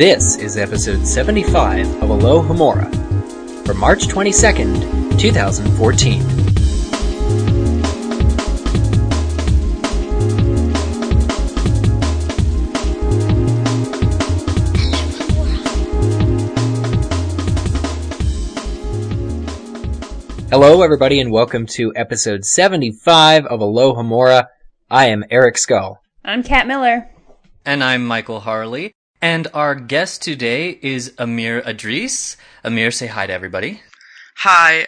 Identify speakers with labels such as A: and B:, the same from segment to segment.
A: This is episode 75 of Alohomora for March 22nd, 2014. Hello, everybody, and welcome to episode 75 of Alohomora. I am Eric Scull.
B: I'm Kat Miller.
C: And I'm Michael Harle. And our guest today is Amir Idris. Amir, say hi to everybody.
D: Hi.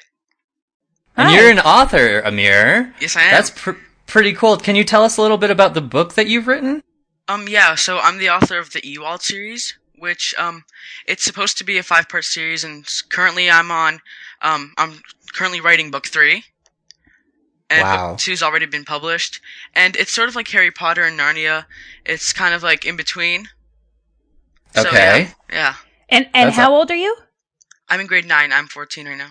C: And
B: Hi.
C: you're an author, Amir.
D: Yes, I am.
C: That's pr- pretty cool. Can you tell us a little bit about the book that you've written?
D: Um, yeah, so I'm the author of the Ewald series, which, um, it's supposed to be a five part series, and currently I'm on, um, I'm currently writing book three. And
C: Wow.
D: book two's already been published. And it's sort of like Harry Potter and Narnia. It's kind of like in between. So,
C: Okay.
D: yeah, yeah.
B: And and
C: That's
B: how
C: a-
B: old are you?
D: I'm in grade nine. I'm 14 right now.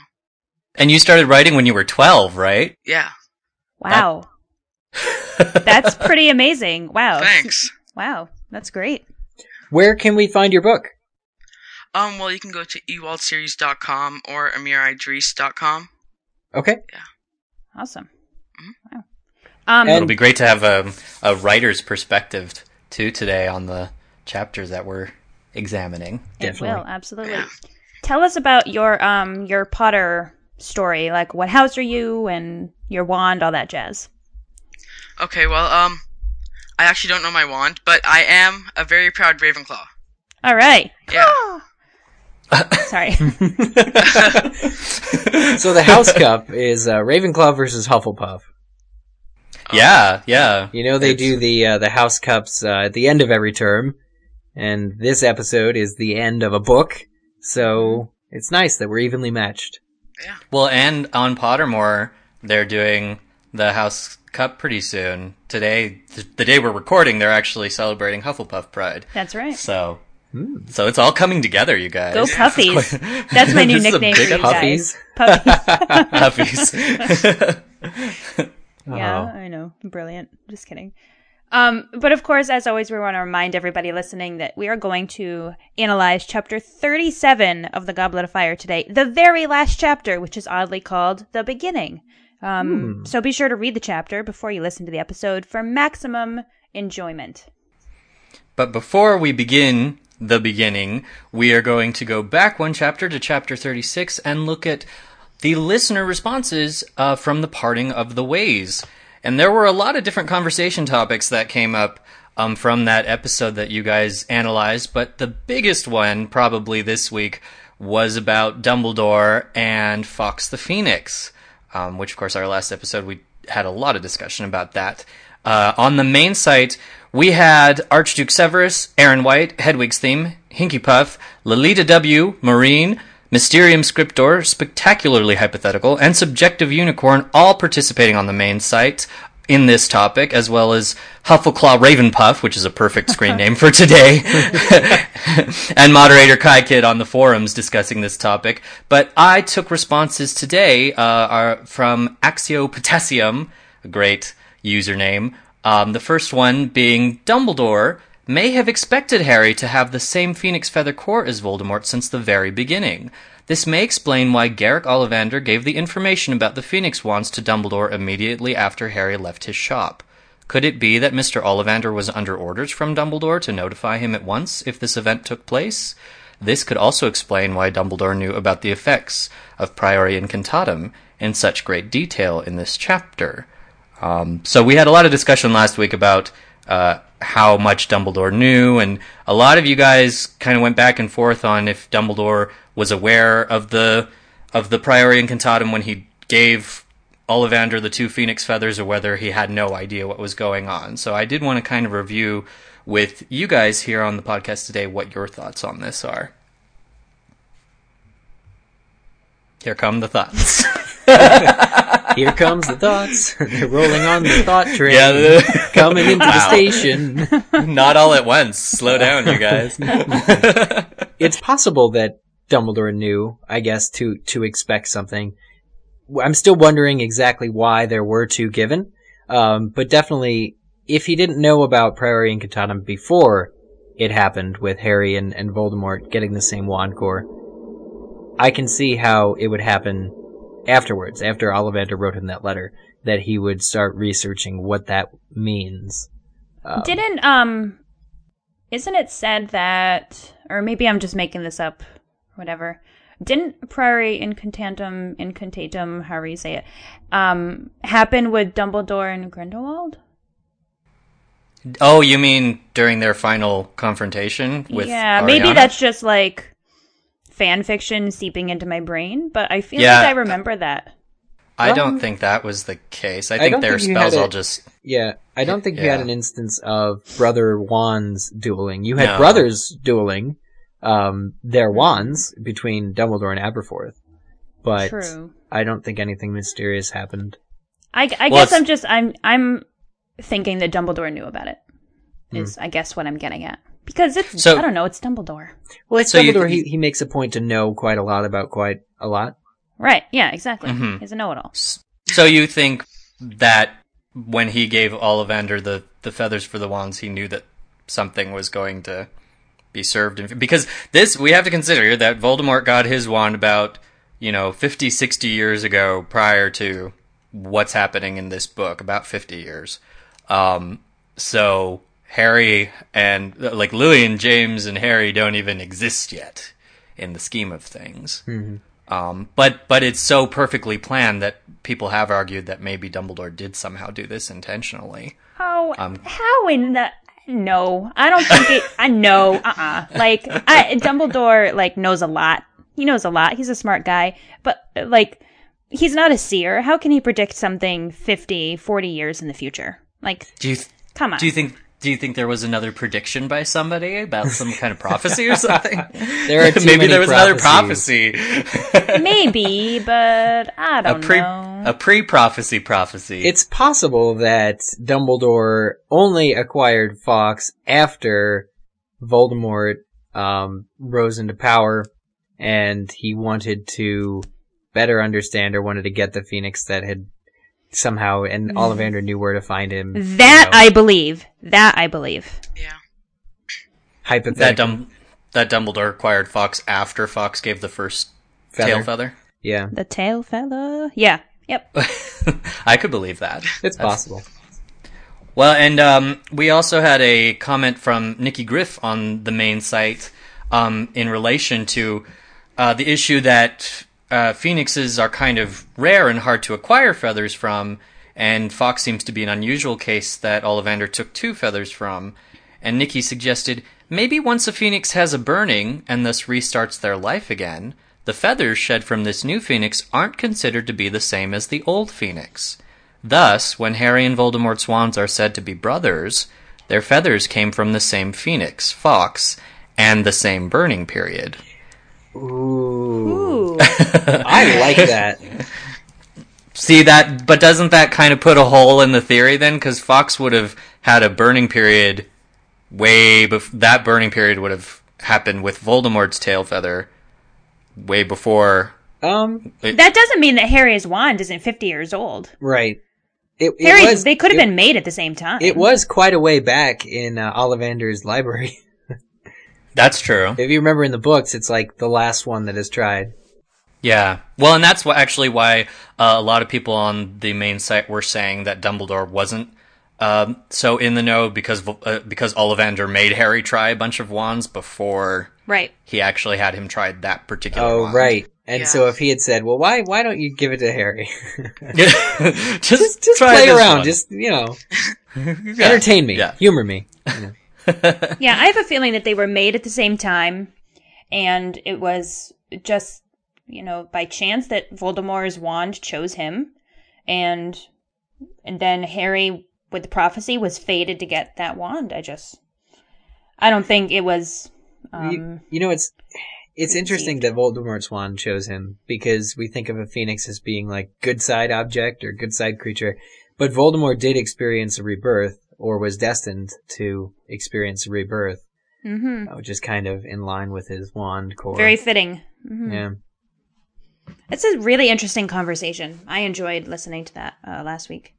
C: And you started writing when you were 12, right?
D: Yeah.
B: Wow. That's pretty amazing. Wow.
D: Thanks.
B: Wow. That's great.
A: Where can we find your book?
D: Um, well, you can go to ewaldseries.com or amiridris.com.
A: Okay. Yeah.
B: Awesome.
D: Mm-hmm.
B: Wow. Um
A: And-
C: It'll be great to have a, a writer's perspective, too, today on the chapters that we're examining.
B: it
A: definitely.
B: will, absolutely.
D: Yeah.
B: Tell us about your um your Potter story. Like what house are you and your wand, all that jazz.
D: Okay, well, um, I actually don't know my wand, but I am a very proud Ravenclaw.
B: All right.
D: Yeah.
B: Sorry.
A: So the House Cup is uh, Ravenclaw versus Hufflepuff.
C: Yeah, yeah.
A: You know they
C: It's-
A: do the uh, the House Cups uh, at the end of every term, and this episode is the end of a book, so mm-hmm. it's nice that we're evenly matched. Yeah.
C: Well, and on Pottermore, they're doing the House Cup pretty soon. Today, th- the day we're recording, they're actually celebrating Hufflepuff Pride.
B: That's right.
C: So, hmm. so it's all coming together, you guys.
B: Go puppies. That's my new
C: This is a
B: nickname for
C: big
B: you
A: Puppies?
B: guys. Puppies.
C: Puppies.
B: Yeah,
A: Oh.
B: I know. Brilliant. Just kidding. Um, but of course, as always, we want to remind everybody listening that we are going to analyze chapter 37 of the Goblet of Fire today, the very last chapter, which is oddly called the beginning. Um, So be sure to read the chapter before you listen to the episode for maximum enjoyment.
C: but before we begin the beginning, we are going to go back one chapter to chapter 36 and look at the listener responses uh, from the parting of the ways. And there were a lot of different conversation topics that came up um, from that episode that you guys analyzed, but the biggest one probably this week was about Dumbledore and Fawkes the Phoenix, um, which, of course, our last episode we had a lot of discussion about that. Uh, on the main site, we had Archduke Severus, Aaron White, Hedwig's Theme, Hinky Puff, Lolita W., Marine, Mysterium Scriptor, Spectacularly Hypothetical, and Subjective Unicorn all participating on the main site in this topic, as well as Huffleclaw Ravenpuff, which is a perfect screen name for today, and moderator Kai Kid on the forums discussing this topic. But I took responses today uh, are from Axio Potassium, a great username. Um, the first one being Dumbledore may have expected Harry to have the same Phoenix Feather core as Voldemort since the very beginning. This may explain why Garrick Ollivander gave the information about the Phoenix Wands to Dumbledore immediately after Harry left his shop. Could it be that Mr. Ollivander was under orders from Dumbledore to notify him at once if this event took place? This could also explain why Dumbledore knew about the effects of Priori Incantatem in such great detail in this chapter. Um, so we had a lot of discussion last week about uh, how much Dumbledore knew, and a lot of you guys kind of went back and forth on if Dumbledore was aware of the of the Priori Incantatem when he gave Ollivander the two phoenix feathers, or whether he had no idea what was going on. So I did want to kind of review with you guys here on the podcast today what your thoughts on this are. Here come the thoughts.
A: Here comes the thoughts. They're rolling on the thought train.
C: Yeah, the-
A: coming into the station.
C: Not all at once. Slow down, you guys.
A: it's possible that Dumbledore knew, I guess, to to expect something. I'm still wondering exactly why there were two given, um, but definitely, if he didn't know about Priori Incantatem before it happened with Harry and, and Voldemort getting the same wand core, I can see how it would happen afterwards, after Ollivander wrote him that letter, that he would start researching what that means. Um,
B: Didn't um isn't it said that or maybe I'm just making this up, whatever. Didn't Priori Incantatum Incantatum, however you say it, um happen with Dumbledore and Grindelwald?
C: oh, you mean during their final confrontation with
B: yeah, maybe that's just like fan fiction seeping into my brain, but I feel
C: Yeah.
B: like I remember that.
C: I don't
A: Um,
C: think that was the case. I
A: I
C: think
A: don't
C: their
A: think
C: spells
A: had
C: all just
A: Yeah, I don't think you had an instance of brother wands dueling. You had
C: No.
A: brothers dueling um, their wands between Dumbledore and Aberforth, but
B: True.
A: I don't think anything mysterious happened.
B: I, I
C: Well,
B: guess I'm just I'm I'm thinking that Dumbledore knew about it.
A: Is Hmm.
B: Is I guess what I'm getting at because it's
C: So-
B: I don't know it's Dumbledore.
A: Well, it's
C: So you-
A: Dumbledore. he he makes a point to know quite a lot about quite a lot.
B: Right? Yeah, exactly.
C: Mhm.
B: He's a know-it-all.
C: So you think that when he gave Ollivander the, the feathers for the wands, he knew that something was going to be served in, because this we have to consider that Voldemort got his wand about you know 50 60 years ago prior to what's happening in this book about 50 years um so Harry and like Louis and James and Harry don't even exist yet in the scheme of things um, but but it's so perfectly planned that people have argued that maybe Dumbledore did somehow do this intentionally.
B: How
C: Um,
B: how in the no? I don't think it. I know. Uh uh Like I, Dumbledore like knows a lot. He knows a lot. He's a smart guy, but like he's not a seer. How can he predict something 50, 40 years in the future? Like,
C: Do you th-
B: come on.
C: do you think do you think there was another prediction by somebody about some kind of prophecy or something?
A: There are too
C: maybe
A: many
C: there was another prophecy,
B: Maybe, but I
C: a
B: don't
C: pre
B: know.
C: a pre prophecy prophecy.
A: It's possible that Dumbledore only acquired Fawkes after Voldemort um, rose into power, and he wanted to better understand or wanted to get the Phoenix that had somehow, and Ollivander knew where to find him. you
B: that
A: know,
B: I believe. That I believe.
D: Yeah.
C: that
A: hypothetical
C: Dum- that Dumbledore acquired Fawkes after Fawkes gave the first
A: feather.
C: tail feather.
A: Yeah,
B: The tail feather. Yeah. Yep.
C: I could believe that.
A: it's
C: That's-
A: possible.
C: Well, and um, we also had a comment from Nikki Griff on the main site um, in relation to uh, the issue that uh, phoenixes are kind of rare and hard to acquire feathers from, and Fawkes seems to be an unusual case that Ollivander took two feathers from. And Nikki suggested maybe once a phoenix has a burning and thus restarts their life again, the feathers shed from this new phoenix aren't considered to be the same as the old phoenix. Thus, when Harry and Voldemort's wands are said to be brothers, their feathers came from the same phoenix, Fawkes, and the same burning period.
A: Ooh.
B: Ooh.
A: I like that.
C: See that, but doesn't that kind of put a hole in the theory then? Because Fawkes would have had a burning period way before that burning period would have happened with Voldemort's tail feather way before.
A: Um,
B: that doesn't mean that Harry's wand isn't 50 years old.
A: right. It, it
B: Harry,
A: was,
B: they could have been made at the same time.
A: It was quite a way back in uh, Ollivander's library.
C: That's true.
A: if you remember in the books, it's like the last one that is tried.
C: Yeah. Well, and that's why, actually why uh, a lot of people on the main site were saying that Dumbledore wasn't um, so in the know because uh, because Ollivander made Harry try a bunch of wands before
B: Right.
C: he actually had him try that particular.
A: Oh,
C: wand.
A: right. And
D: Yeah.
A: so if he had said, "Well, why why don't you give it to Harry?
C: just
A: just just play around,
C: one.
A: just you know,
C: Yeah.
A: entertain me,
C: Yeah.
A: humor me."
B: Yeah, I have a feeling that they were made at the same time, and it was just, you know, by chance that Voldemort's wand chose him, and and then Harry with the prophecy was fated to get that wand. I just, I don't think it was. Um,
A: you, you know, it's it's interesting that Voldemort's wand chose him because we think of a phoenix as being like good side object or good side creature, but Voldemort did experience a rebirth or was destined to experience a rebirth,
B: mhm.
A: uh, which is kind of in line with his wand core.
B: Very fitting. Mhm.
A: yeah.
B: It's a really interesting conversation. I enjoyed listening to that uh, last week.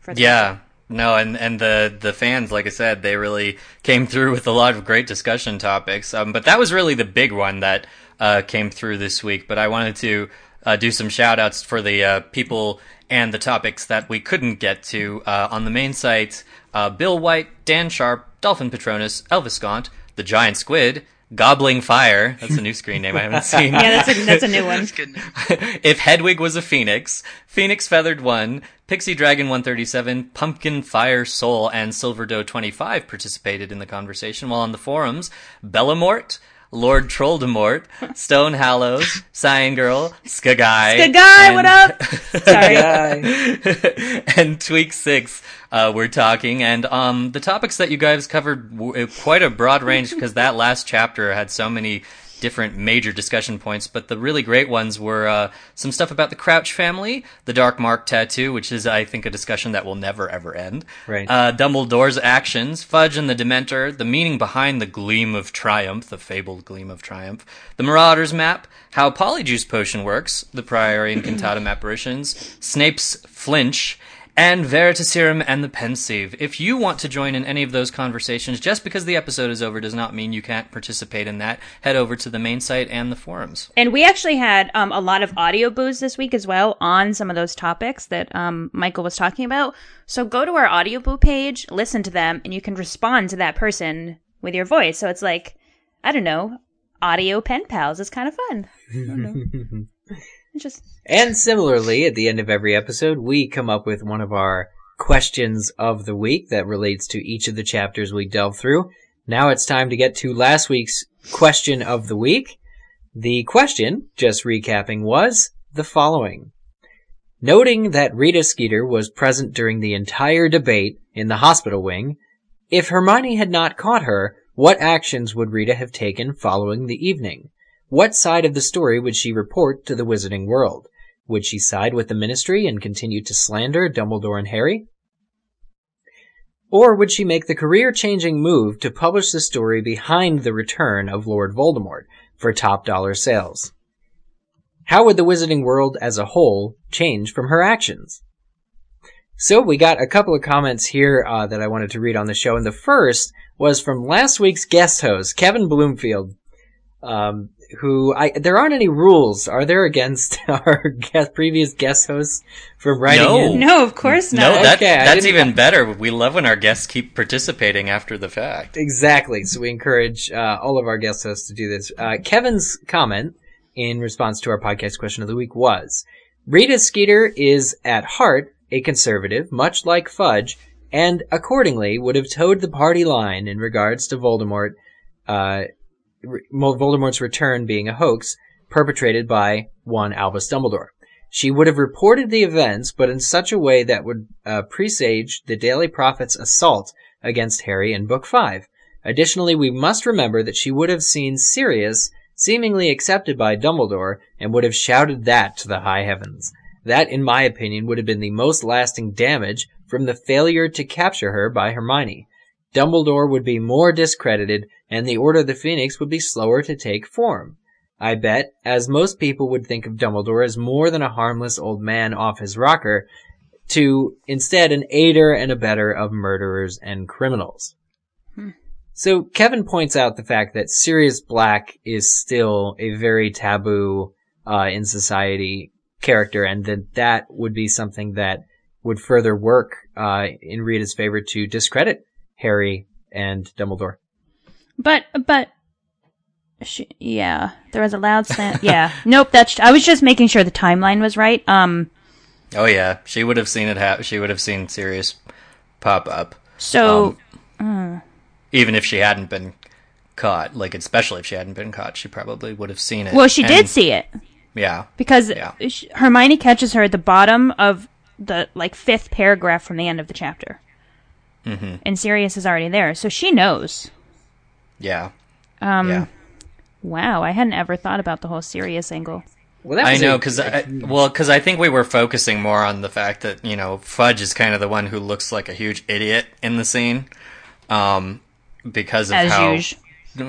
B: For the
C: Yeah. No, and and the the fans, like I said, they really came through with a lot of great discussion topics. Um, but that was really the big one that uh, came through this week. But I wanted to uh, do some shout outs for the uh, people and the topics that we couldn't get to uh, on the main site. Uh, Bill White, Dan Sharp, Dolphin Patronus, Elvis Gaunt, the Giant Squid, Gobbling Fire. That's a new screen name I haven't seen.
B: Yeah, that's a that's a new one.
C: If Hedwig was a phoenix, Phoenix Feathered 1, Pixie Dragon 137, Pumpkin Fire Soul, and Silver Doe 25 participated in the conversation, while on the forums, Bellamort, Lord Trolldemort, Stone Hallows, Cyan Girl, Skagai,
B: Skagai, guy, what up? Sorry.
C: and Tweak Six uh, we're talking, and um, the topics that you guys covered w- uh, quite a broad range because that last chapter had so many different major discussion points. But the really great ones were uh, some stuff about the Crouch family, the Dark Mark tattoo, which is I think a discussion that will never ever end.
A: Right.
C: Uh, Dumbledore's actions, Fudge and the Dementor, the meaning behind the Gleam of Triumph, the fabled Gleam of Triumph, the Marauders map, how Polyjuice Potion works, the Priori Incantatem apparitions, Snape's flinch, and Veritaserum and the Pensieve. If you want to join in any of those conversations, just because the episode is over does not mean you can't participate in that. Head over to the main site and the forums.
B: And we actually had um, a lot of audio booths this week as well on some of those topics that um, Michael was talking about. So go to our audio boo page, listen to them, and you can respond to that person with your voice. So it's like, I don't know, audio pen pals. It's kind of fun. Just
A: And similarly, at the end of every episode, we come up with one of our questions of the week that relates to each of the chapters we delve through. Now it's time to get to last week's question of the week. The question, just recapping, was the following. Noting that Rita Skeeter was present during the entire debate in the hospital wing, if Hermione had not caught her, what actions would Rita have taken following the evening? What side of the story would she report to the Wizarding World? Would she side with the Ministry and continue to slander Dumbledore and Harry? Or would she make the career-changing move to publish the story behind the return of Lord Voldemort for top dollar sales? How would the Wizarding World as a whole change from her actions? So we got a couple of comments here uh, that I wanted to read on the show, and the first was from last week's guest host, Kevin Bloomfield. um, who I there aren't any rules, are there, against our guest, previous guest hosts from writing
C: No.
A: in?
B: No, of course
C: No,
B: not.
C: that,
A: Okay,
C: that's even better. We love when our guests keep participating after the fact.
A: Exactly. So we encourage uh, all of our guest hosts to do this. Uh, Kevin's comment in response to our podcast question of the week was, Rita Skeeter is at heart a conservative, much like Fudge, and accordingly would have towed the party line in regards to Voldemort, uh, re- Voldemort's return being a hoax perpetrated by one Albus Dumbledore. She would have reported the events, but in such a way that would uh, presage the Daily Prophet's assault against Harry in Book 5. Additionally, we must remember that she would have seen Sirius seemingly accepted by Dumbledore and would have shouted that to the high heavens. That, in my opinion, would have been the most lasting damage from the failure to capture her by Hermione. Dumbledore would be more discredited, and the Order of the Phoenix would be slower to take form. I bet, as most people would think of Dumbledore as more than a harmless old man off his rocker, to instead an aider and abettor of murderers and criminals. So Kevin points out the fact that Sirius Black is still a very taboo uh, in society character, and that that would be something that would further work uh, in Rita's favor to discredit Harry and Dumbledore.
B: But but she, yeah, there was a loud slant. Yeah, nope. That's I was just making sure the timeline was right. Um,
C: Oh yeah, she would have seen it. Ha- she would have seen Sirius pop up,
B: so
C: even if she hadn't been caught. Like especially if she hadn't been caught, she probably would have seen it.
B: well, she did see it
C: Yeah,
B: because
C: Yeah.
B: sh Hermione catches her at the bottom of the like fifth paragraph from the end of the chapter, mm-hmm. and Sirius is already there, so she knows.
C: yeah,
B: Um,
C: yeah.
B: wow, I hadn't ever thought about the whole Sirius angle.
A: Well, that
C: I know because I, well, because I think we were focusing more on the fact that you know Fudge is kind of the one who looks like a huge idiot in the scene, um, because of
B: As
C: how
B: usual.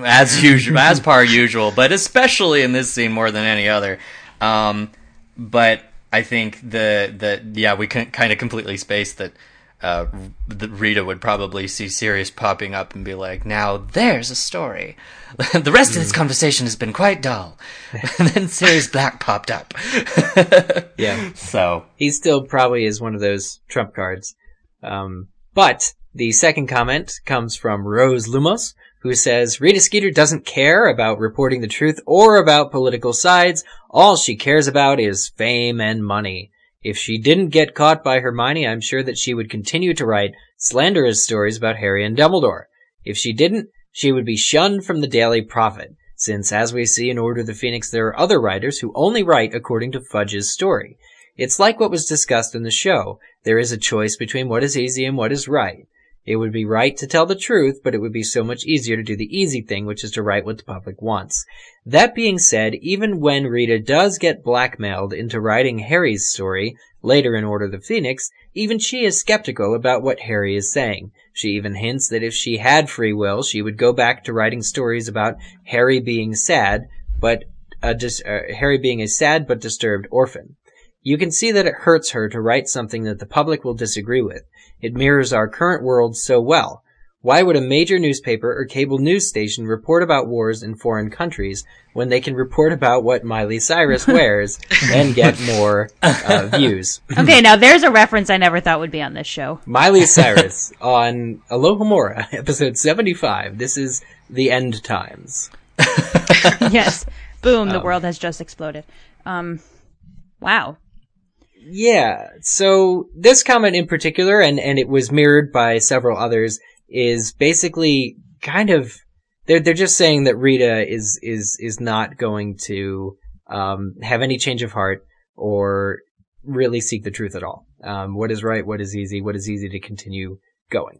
C: as usual, as per usual, but especially in this scene more than any other. Um, but I think the the yeah we can kind of completely spaced that. Uh, the Rita would probably see Sirius popping up and be like, "Now there's a story." the rest of this conversation has been quite dull. and then Sirius Black popped up.
A: yeah.
C: so
A: he still probably is one of those trump cards. Um, but the second comment comes from Rose Lumos, who says Rita Skeeter doesn't care about reporting the truth or about political sides. All she cares about is fame and money. If she didn't get caught by Hermione, I'm sure that she would continue to write slanderous stories about Harry and Dumbledore. If she didn't, she would be shunned from the Daily Prophet, since as we see in Order of the Phoenix, there are other writers who only write according to Fudge's story. It's like what was discussed in the show. There is a choice between what is easy and what is right. It would be right to tell the truth, but it would be so much easier to do the easy thing, which is to write what the public wants. That being said, even when Rita does get blackmailed into writing Harry's story later in Order of the Phoenix, even she is skeptical about what Harry is saying. She even hints that if she had free will, she would go back to writing stories about Harry being sad, but dis- uh, Harry being a sad but disturbed orphan. You can see that it hurts her to write something that the public will disagree with. It mirrors our current world so well. Why would a major newspaper or cable news station report about wars in foreign countries when they can report about what Miley Cyrus wears and get more uh, views?
B: Okay, now there's a reference I never thought would be on this show.
A: Miley Cyrus on Alohomora, episode 75. This is the end times.
B: yes. Boom, the world has just exploded. Um, wow.
A: Yeah. So this comment in particular, and, and it was mirrored by several others, is basically kind of, they're, they're just saying that Rita is, is, is not going to, um, have any change of heart or really seek the truth at all. Um, what is right? What is easy? What is easy to continue going?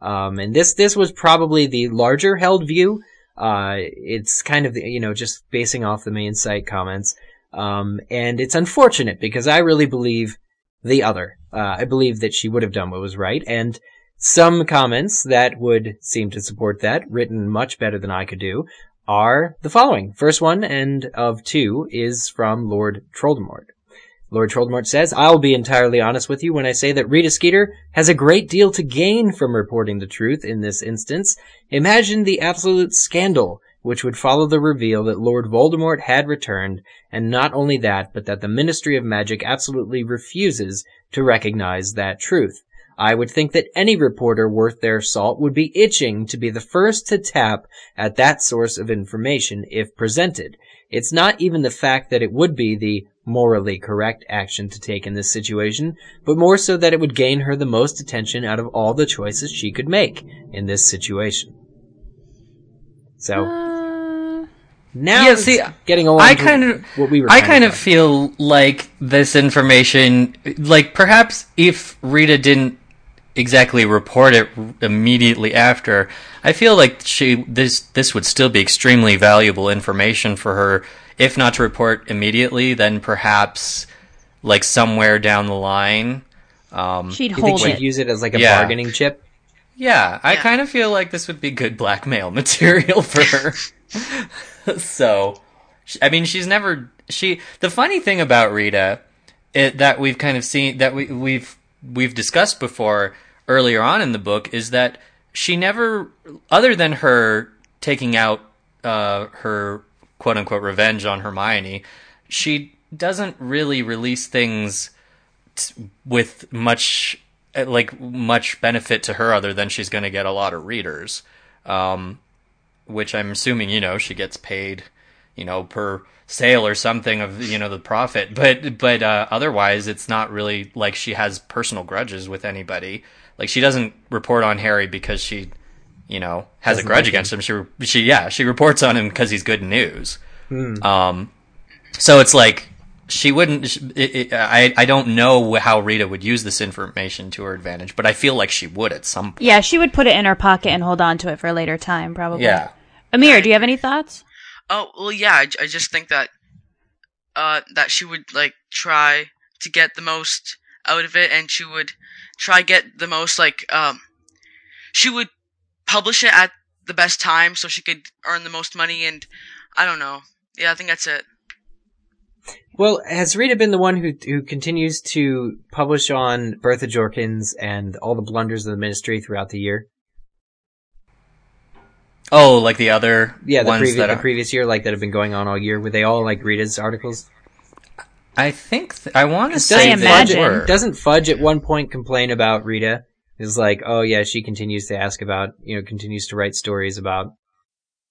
A: Um, and this, this was probably the larger held view. Uh, it's kind of, the, you know, just basing off the main site comments. Um, and it's unfortunate because I really believe the other. Uh, I believe that she would have done what was right. And some comments that would seem to support that, written much better than I could do, are the following. First one, and of two, is from Lord Troldemort. Lord Troldemort says, I'll be entirely honest with you when I say that Rita Skeeter has a great deal to gain from reporting the truth in this instance. Imagine the absolute scandal which would follow the reveal that Lord Voldemort had returned, and not only that, but that the Ministry of Magic absolutely refuses to recognize that truth. I would think that any reporter worth their salt would be itching to be the first to tap at that source of information if presented. It's not even the fact that it would be the morally correct action to take in this situation, but more so that it would gain her the most attention out of all the choices she could make in this situation. So
B: Uh,
A: now
C: Yeah,
A: it's
C: see,
A: getting along.
C: I kind of,
A: what we were.
C: I
A: kind
C: kind of feel like this information, like perhaps if Rita didn't exactly report it immediately after, I feel like she this this would still be extremely valuable information for her. If not to report immediately, then perhaps like somewhere down the line. Um,
B: she'd
A: Do you think
B: hold
A: she'd
B: it.
A: use it as like a
C: Yeah.
A: bargaining chip?
C: Yeah, I
D: Yeah.
C: kind of feel like this would be good blackmail material for her. so, I mean, she's never she. The funny thing about Rita, it, that we've kind of seen that we we've we've discussed before earlier on in the book is that she never, other than her taking out uh, her quote unquote revenge on Hermione, she doesn't really release things t- with much like much benefit to her other than she's going to get a lot of readers um which i'm assuming you know she gets paid you know per sale or something of you know the profit. But but uh, otherwise it's not really like she has personal grudges with anybody. Like she doesn't report on harry because she you know has
A: Doesn't
C: a grudge
A: him.
C: against him. she she yeah she reports on him because he's good news. Um so it's like she wouldn't. sh- It, it, I I don't know how Rita would use this information to her advantage, but I feel like she would at some point.
B: Yeah, she would put it in her pocket and hold on to it for a later time, probably.
C: Yeah.
B: Amir, do you have any thoughts?
D: Oh well, yeah. I, I just think that uh that she would like try to get the most out of it, and she would try get the most like um she would publish it at the best time so she could earn the most money, and I don't know. Yeah, I think that's it.
A: Well, has Rita been the one who who continues to publish on Bertha Jorkins and all the blunders of the Ministry throughout the year?
C: Oh, like the other
A: Yeah, the,
C: ones
A: previous
C: that
A: the
C: are,
A: previous year, like that have been going on all year. Were they all like Rita's articles?
C: I think th- I want to say
A: Doesn't
B: imagine.
A: Fudge,
C: were.
A: doesn't Fudge at one point complain about Rita? Is like, oh yeah, she continues to ask about, you know, continues to write stories about.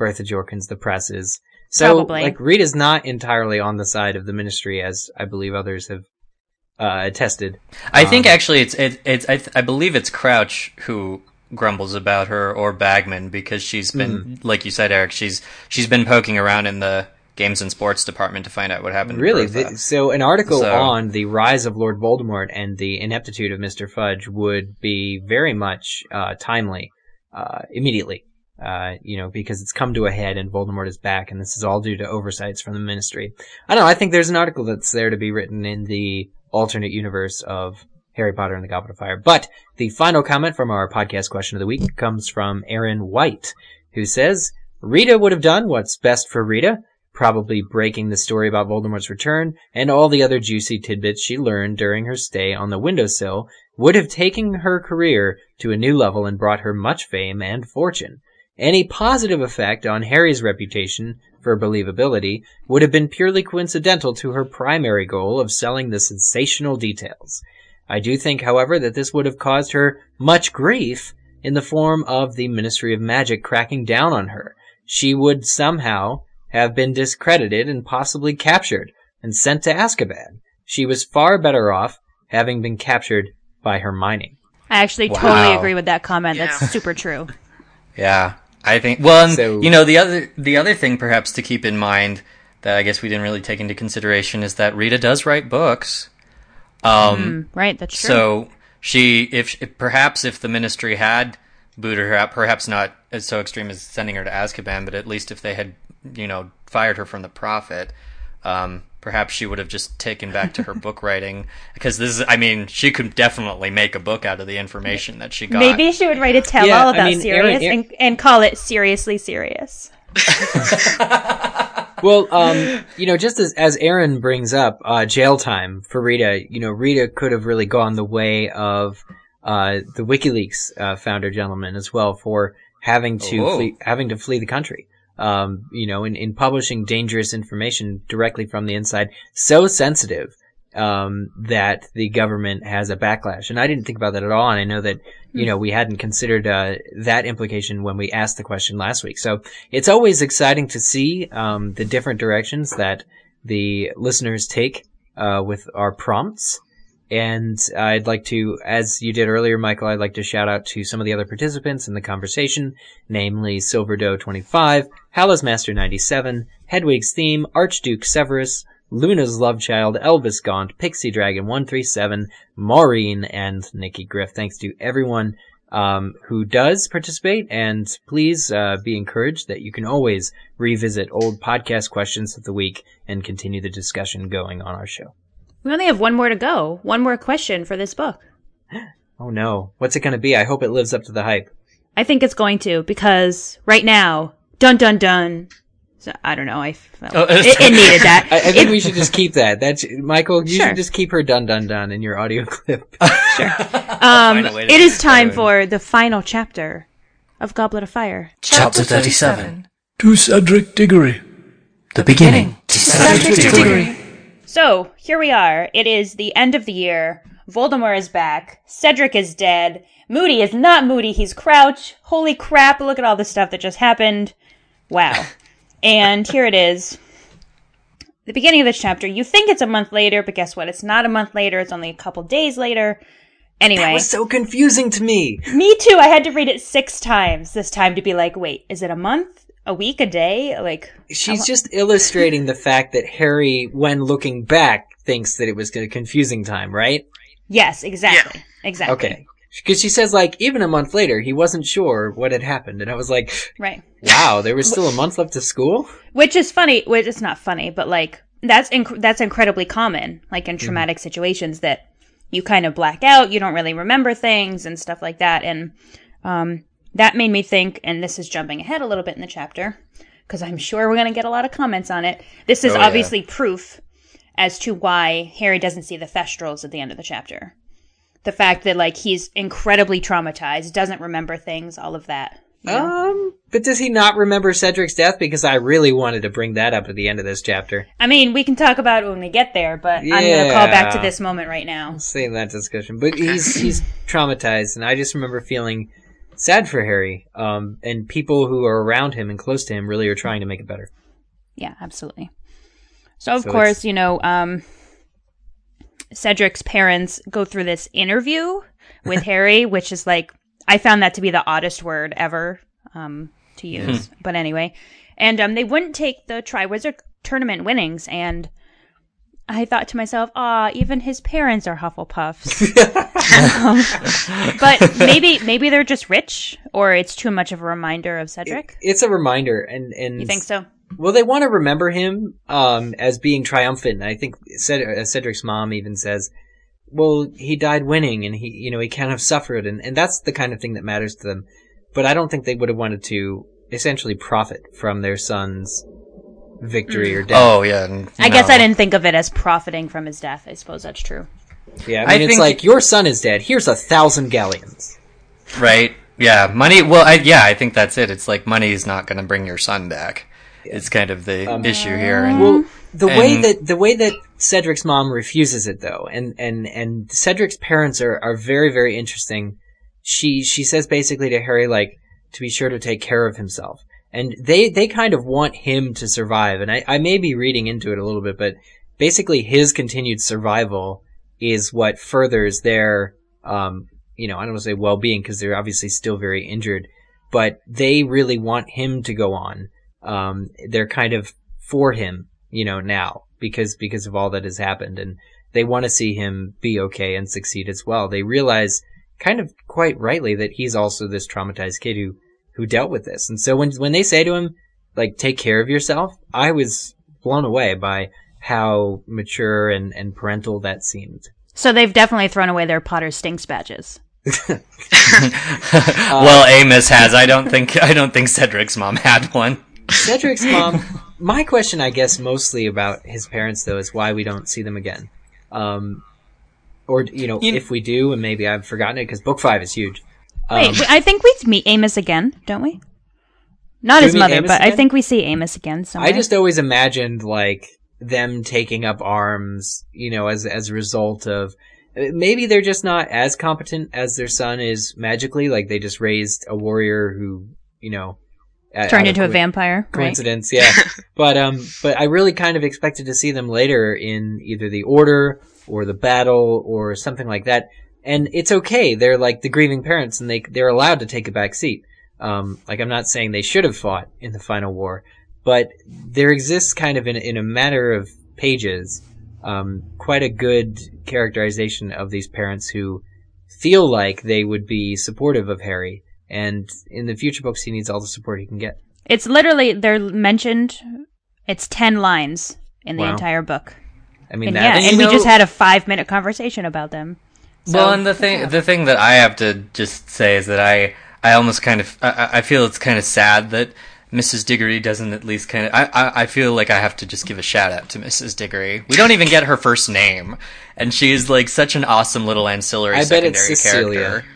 A: Bertha Jorkins, the press is. So,
B: Probably.
A: like, Rita's not entirely on the side of the Ministry, as I believe others have uh, attested.
C: I think
A: Um,
C: actually it's it, it's I, th- I believe it's Crouch who grumbles about her or Bagman because she's been like you said Eric she's she's been poking around in the games and sports department to find out what happened.
A: Really?
C: Bertha.
A: Th- so, an article
C: So-
A: on the rise of Lord Voldemort and the ineptitude of Mr. Fudge would be very much uh, timely uh, immediately. Uh, you know, because it's come to a head and Voldemort is back, and this is all due to oversights from the Ministry. I don't know. I think there's an article that's there to be written in the alternate universe of Harry Potter and the Goblet of Fire. But the final comment from our podcast question of the week comes from Aaron White, who says, Rita would have done what's best for Rita, probably breaking the story about Voldemort's return and all the other juicy tidbits she learned during her stay on the windowsill would have taken her career to a new level and brought her much fame and fortune. Any positive effect on Harry's reputation for believability would have been purely coincidental to her primary goal of selling the sensational details. I do think, however, that this would have caused her much grief in the form of the Ministry of Magic cracking down on her. She would somehow have been discredited and possibly captured and sent to Azkaban. She was far better off having been captured by Hermione.
B: I actually
C: Wow.
B: totally agree with that comment. That's super true.
C: Yeah, I think. Well, and,
A: So-
C: you know, the other the other thing perhaps to keep in mind that I guess we didn't really take into consideration is that Rita does write books. Um,
B: Right, that's true.
C: so she, if, if perhaps if the ministry had booted her out, perhaps not as so extreme as sending her to Azkaban, but at least if they had, you know, fired her from the Prophet, um, perhaps she would have just taken back to her book writing because this is, I mean, she could definitely make a book out of the information that she got.
B: Maybe she would write a tell-all
A: Yeah, I
B: about
A: mean,
B: Sirius
A: Aaron- Aaron-
B: and, and call it seriously serious.
A: Well, um, you know, just as, as Aaron brings up, uh, jail time for Rita, you know, Rita could have really gone the way of, uh, the WikiLeaks, uh, founder gentleman as well for having to
C: Oh.
A: flee, having to flee the country. Um, you know, in, in publishing dangerous information directly from the inside, so sensitive, um, that the government has a backlash. And I didn't think about that at all. And I know that, you know, we hadn't considered, uh, that implication when we asked the question last week. So it's always exciting to see, um, the different directions that the listeners take, uh, with our prompts. And I'd like to, as you did earlier, Michael, I'd like to shout out to some of the other participants in the conversation, namely Silverdoe25, Hallows Master 97, Hedwig's Theme, Archduke Severus, Luna's Love Child, Elvis Gaunt, Pixie Dragon 137, Maureen, and Nikki Griff. Thanks to everyone um, who does participate, and please uh, be encouraged that you can always revisit old podcast questions of the week and continue the discussion going on our show.
B: We only have one more to go. One more question for this book.
A: Oh no, what's it going to be? I hope it lives up to the hype.
B: I think it's going to because right now, dun dun dun. So, I don't know. I felt
C: Oh,
B: it, it needed that.
A: I, I think
B: It-
A: we should just keep that. That's Michael. You
B: Sure.
A: should just keep her dun dun dun in your audio clip.
B: um,
C: Find a way to
B: it is time for the final chapter of Goblet of Fire.
E: Chapter 37.
F: To Cedric Diggory.
E: The beginning. To Cedric Diggory.
B: So here we are. It is the end of the year. Voldemort is back. Cedric is dead. Moody is not Moody. He's Crouch. Holy crap! Look at all the stuff that just happened. Wow. and here it is. The beginning of this chapter. You think it's a month later, but guess what? It's not a month later. It's only a couple days later. Anyway,
A: That was so confusing to me.
B: me too. I had to read it six times this time to be like, wait, is it a month? A week? A day? Like,
A: She's just illustrating the fact that Harry, when looking back, thinks that it was a confusing time, right?
B: yes, exactly. Exactly.
A: Okay. Because she says, like, even a month later, he wasn't sure what had happened. And I was like,
B: Right.
A: wow, there was still a month left to school?
B: Which is funny. Which it's not funny, but like that's inc- that's incredibly common, like in traumatic situations that you kind of black out, you don't really remember things and stuff like that, and um, that made me think. And this is jumping ahead a little bit in the chapter because I'm sure we're gonna get a lot of comments on it. This is
C: Oh, yeah.
B: obviously proof as to why Harry doesn't see the Thestrals at the end of the chapter. The fact that like he's incredibly traumatized, doesn't remember things, all of that. know?
A: Um, but does he not remember Cedric's death? Because I really wanted to bring that up at the end of this chapter.
B: I mean, we can talk about it when we get there, but I'm going to call back to this moment right now.
A: Save that discussion. But he's he's traumatized, and I just remember feeling sad for Harry. Um, and people who are around him and close to him really are trying to make it better.
B: Yeah, absolutely. So, of
A: So
B: course, you know, um, Cedric's parents go through this interview with Harry, which is like, I found that to be the oddest word ever um, to use. but anyway, and um, they wouldn't take the Triwizard tournament winnings, and I thought to myself, ah, even his parents are Hufflepuffs. um, but maybe maybe they're just rich, or it's too much of a reminder of Cedric.
A: It's a reminder, and and
B: you think so?
A: Well, they want to remember him um, as being triumphant. I think Ced- uh, Cedric's mom even says, "Well, he died winning, and he, you know, he can't have suffered," and and that's the kind of thing that matters to them. But I don't think they would have wanted to essentially profit from their son's victory or death.
C: Oh yeah.
B: I guess. I didn't think of it as profiting from his death. I suppose that's true.
A: yeah, I
C: I
A: mean, it's like your son is dead. Here's a thousand galleons.
C: Right. Yeah. Money. Well, I, yeah, I think that's it. It's like money is not going to bring your son back. It's kind of the um, issue here. And
A: Well, the way that the way that Cedric's mom refuses it though, and and and Cedric's parents are are very very interesting. She she says basically to Harry like to be sure to take care of himself, and they they kind of want him to survive. And I I may be reading into it a little bit, but basically his continued survival is what furthers their um you know I don't want to say well being because they're obviously still very injured, but they really want him to go on. Um, they're kind of for him, you know, now because because of all that has happened, and they want to see him be okay and succeed as well. They realize, kind of quite rightly, that he's also this traumatized kid who who dealt with this. And so when when they say to him, like, take care of yourself, I was blown away by how mature and and parental that seemed.
B: So they've definitely thrown away their Potter Stinks badges.
C: well, Amos has. I don't think. I don't think Cedric's mom had one.
A: Cedric's mom. My question, I guess, mostly about his parents, though, is why we don't see them again. Um, or you know,
C: You-
A: if we do, and maybe I've forgotten it because book five is huge.
B: Wait,
A: Um,
B: I think we meet Amos again, don't we? Not
A: Do
B: his
A: we
B: mother,
A: Amos
B: but I think we see Amos again somewhere.
A: I just always imagined like them taking up arms, you know, as as a result of maybe they're just not as competent as their son is magically. Like they just raised a warrior who, you know,
B: turned into a
A: co-
B: vampire. Right?
A: coincidence, yeah. but um, but I really kind of expected to see them later in either the order or the battle or something like that. And it's okay. They're like the grieving parents, and they they're allowed to take a back seat. Um, like I'm not saying they should have fought in the final war, but there exists kind of in in a matter of pages, um, quite a good characterization of these parents who feel like they would be supportive of Harry, and in the future books he needs all the support he can get.
B: It's literally they're mentioned. It's ten lines in the
A: Wow.
B: entire book.
A: I mean,
B: And
A: that,
B: yeah,
C: and
B: and we
C: know-
B: just had a five minute conversation about them.
C: Well, and the thing, the thing that I have to just say is that I, I almost kind of, I, I feel it's kind of sad that Mrs. Diggory doesn't at least kind of. I, I, I feel like I have to just give a shout out to Mrs. Diggory. We don't even get her first name, and she's like such an awesome little ancillary
A: I bet it's
C: secondary
A: Cecilia.
C: character.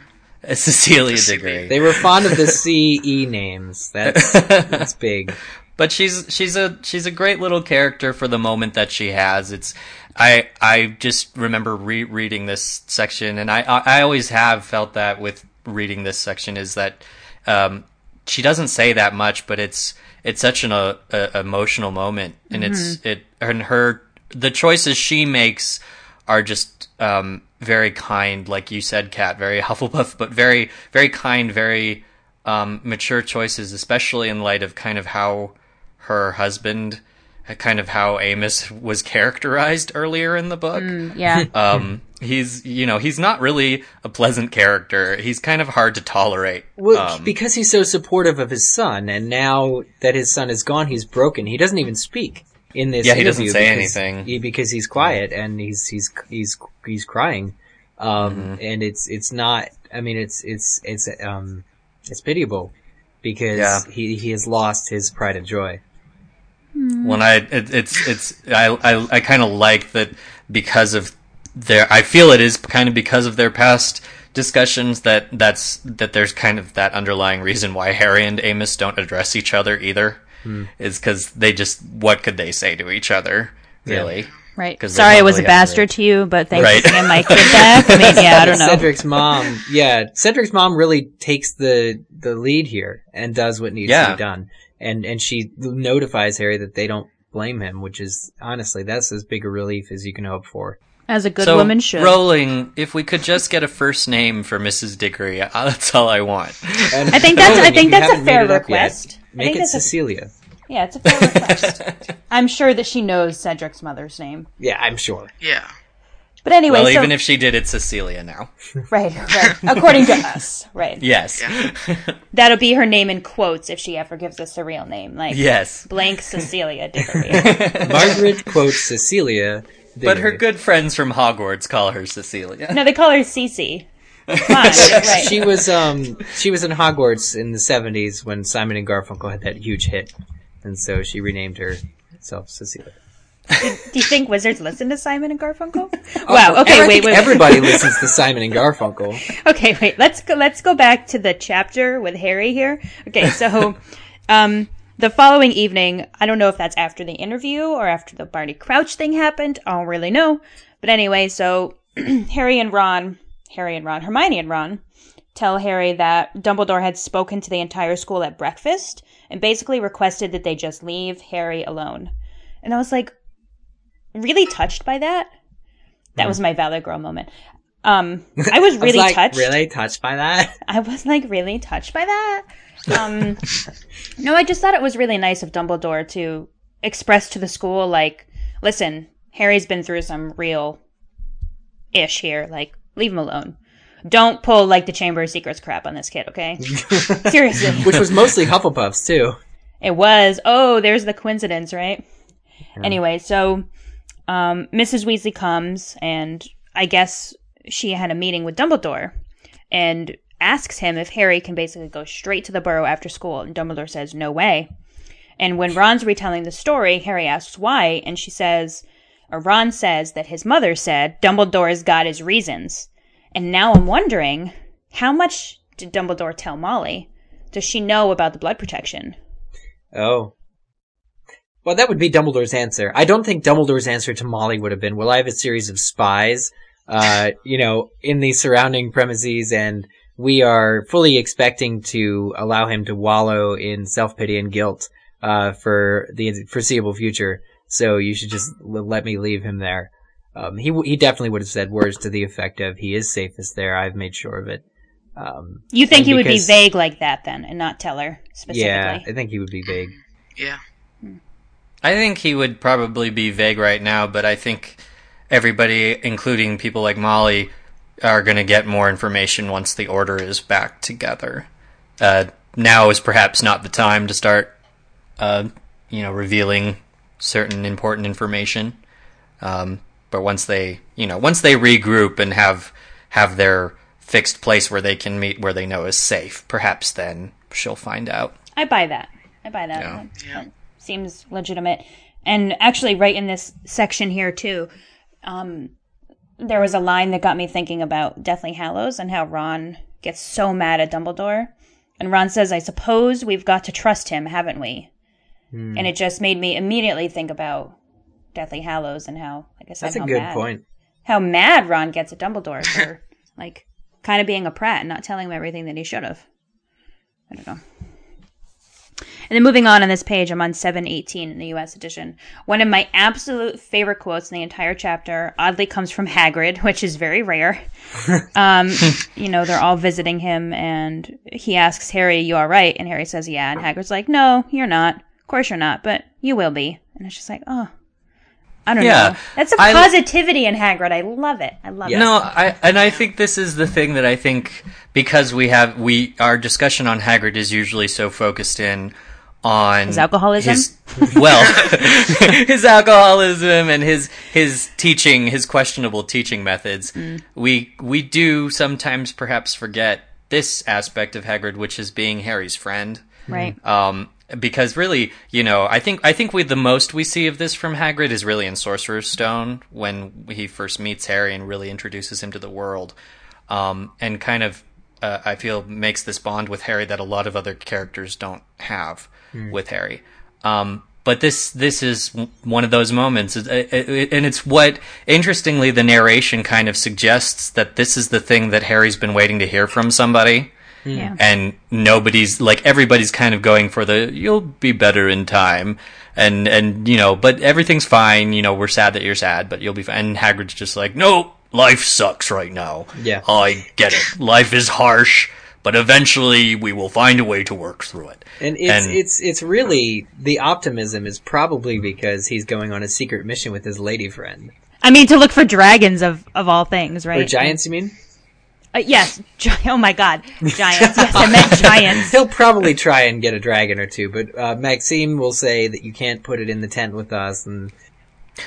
C: It's Cecilia Diggory.
A: They were fond of the CE names. That's that's big.
C: but she's she's a she's a great little character for the moment that she has. It's I I just remember re-reading this section, and I I always have felt that with reading this section is that um, she doesn't say that much, but it's it's such an uh, emotional moment, and it's it and her the choices she makes are just um, very kind, like you said, Kat, very Hufflepuff, but very very kind, very um, mature choices, especially in light of kind of how her husband, kind of how Amos was characterized earlier in the book.
B: Yeah.
C: Um, he's you know he's not really a pleasant character. He's kind of hard to tolerate.
A: Well,
C: Um,
A: because he's so supportive of his son, and now that his son is gone, he's broken. He doesn't even speak in this.
C: Yeah, he doesn't say
A: because-
C: anything.
A: he- because he's quiet and he's he's he's he's crying, um,
C: Mm-hmm.
A: and it's it's not. I mean, it's it's it's um it's pitiable because
C: Yeah.
A: he he has lost his pride and joy. Hmm.
C: when I it, it's it's I I, I kind of like that because of their I feel it is kind of because of their past discussions that that's that there's kind of that underlying reason why Harry and Amos don't address each other either hmm. is because they just what could they say to each other really
B: Right.
C: 'Cause they
B: Sorry, I was a
C: really have
B: bastard to you, but thanks
C: Right.
B: for bringing my kid back. I mean, yeah, I don't know.
A: Cedric's mom, yeah, Cedric's mom really takes the the lead here and does what needs to be done, and and she notifies Harry that they don't blame him, which is honestly that's as big a relief as you can hope for.
B: As a good
C: so
B: woman should.
C: rolling if we could just get a first name for Mrs. Diggory uh, that's all I want
A: And
B: I think that's- I think that's a fair
A: it up yet,
B: request. I
A: Make
B: think
A: it
B: that's a-
A: Cecilia.
B: yeah, it's a fair request. I'm sure that she knows Cedric's mother's name.
A: Yeah, I'm sure.
D: Yeah.
B: But anyway,
C: well
B: so,
C: even if she did it's Cecilia now
B: right, right. According to us, right.
C: yes
B: That'll be her name in quotes if she ever gives us a real name, like
C: yes
B: blank Cecilia Diggory.
A: Margaret quotes Cecilia,
C: But her good friends from Hogwarts call her Cecilia.
B: no, they call her Cece. Right.
A: She was um she was in Hogwarts in the seventies when Simon and Garfunkel had that huge hit, and so she renamed herself Cecilia.
B: Do you think wizards listen to Simon and Garfunkel? Wow.
A: Oh,
B: Okay.
A: and
B: Wait. Wait. wait.
A: Everybody listens to Simon and Garfunkel.
B: Okay. Wait. Let's go. Let's go back to the chapter with Harry here. Okay. So, um, the following evening, I don't know if that's after the interview or after the Barty Crouch thing happened. I don't really know. But anyway, so Harry and Ron, Harry and Ron, Hermione and Ron tell Harry that Dumbledore had spoken to the entire school at breakfast and basically requested that they just leave Harry alone. And I was like, really touched by that. That was my Valor Girl moment. Um, I was
A: I was
B: really
A: like,
B: touched.
A: Really touched by that?
B: I was like really touched by that. Um, no, I just thought it was really nice of Dumbledore to express to the school, like, listen, Harry's been through some real ish here. Like, leave him alone. Don't pull like the Chamber of Secrets crap on this kid, okay? Seriously.
A: Which was mostly Hufflepuffs too.
B: It was. Oh, there's the coincidence, right? Anyway, so um, Mrs. Weasley comes, and I guess she had a meeting with Dumbledore, and asks him if Harry can basically go straight to the Burrow after school. And Dumbledore says, "No way." And when Ron's retelling the story, Harry asks why, and she says, or Ron says that his mother said Dumbledore's got his reasons. And now I'm wondering, how much did Dumbledore tell Molly? Does she know about the blood protection?
A: Oh. Well, that would be Dumbledore's answer. I don't think Dumbledore's answer to Molly would have been, well, I have a series of spies, uh, you know, in the surrounding premises and we are fully expecting to allow him to wallow in self-pity and guilt, uh, for the foreseeable future. So you should just l- let me leave him there. Um, he, w- he definitely would have said words to the effect of, he is safest there. I've made sure of it. Um,
B: You think
A: and
B: he would be vague like that then, and not tell her specifically?
A: Yeah, I think he would be vague.
D: Yeah.
C: I think he would probably be vague right now, but I think everybody, including people like Molly, are going to get more information once the order is back together. Uh, now is perhaps not the time to start, uh, you know, revealing certain important information. Um, but once they, you know, once they regroup and have have their fixed place where they can meet, where they know is safe, perhaps then she'll find out.
B: I buy that. I buy that.
C: Yeah.
B: That- that seems legitimate. And actually, right in this section here too, um, there was a line that got me thinking about Deathly Hallows and how Ron gets so mad at Dumbledore. And Ron says, "I suppose we've got to trust him, haven't we?"
A: Hmm.
B: And it just made me immediately think about Deathly Hallows and how, like I said,
A: That's a good
B: mad,
A: point.
B: How mad Ron gets at Dumbledore for like kind of being a prat and not telling him everything that he should have. I don't know. And then moving on on this page, I'm on 718 in the US edition. One of my absolute favorite quotes in the entire chapter oddly comes from Hagrid, which is very rare. um, you know, they're all visiting him and he asks Harry, You all right? And Harry says, Yeah. And Hagrid's like, No, you're not. Of course you're not, but you will be. And it's just like, Oh, I don't
C: Yeah,
B: know. That's a positivity in Hagrid. I love it. I love it.
C: No, I and I think this is the thing that I think because we have we our discussion on Hagrid is usually so focused in on
B: His alcoholism?
C: his- well, his alcoholism and his his teaching, his questionable teaching methods.
B: Mm.
C: We we do sometimes perhaps forget this aspect of Hagrid, which is being Harry's friend.
B: Right.
C: Um, because really, you know, I think I think we the most we see of this from Hagrid is really in Sorcerer's Stone when he first meets Harry and really introduces him to the world, um, and kind of uh, I feel makes this bond with Harry that a lot of other characters don't have
A: Hmm.
C: with Harry. Um, but this this is one of those moments, and it's what interestingly the narration kind of suggests that this is the thing that Harry's been waiting to hear from somebody
B: Yeah.
C: and nobody's like everybody's kind of going for the you'll be better in time and and you know but everything's fine you know we're sad that you're sad but you'll be fine and Hagrid's just like no life sucks right now
A: Yeah.
C: I get it life is harsh but eventually we will find a way to work through it
A: And it's it's it's really the optimism is probably because he's going on a secret mission with his lady friend
B: I mean, to look for dragons of, of all things, right?
A: or giants. You mean?
B: Uh, yes. Gi- oh my god. Giants. Yes, I meant giants.
A: He'll probably try and get a dragon or two, but uh, Maxime will say that you can't put it in the tent with us. And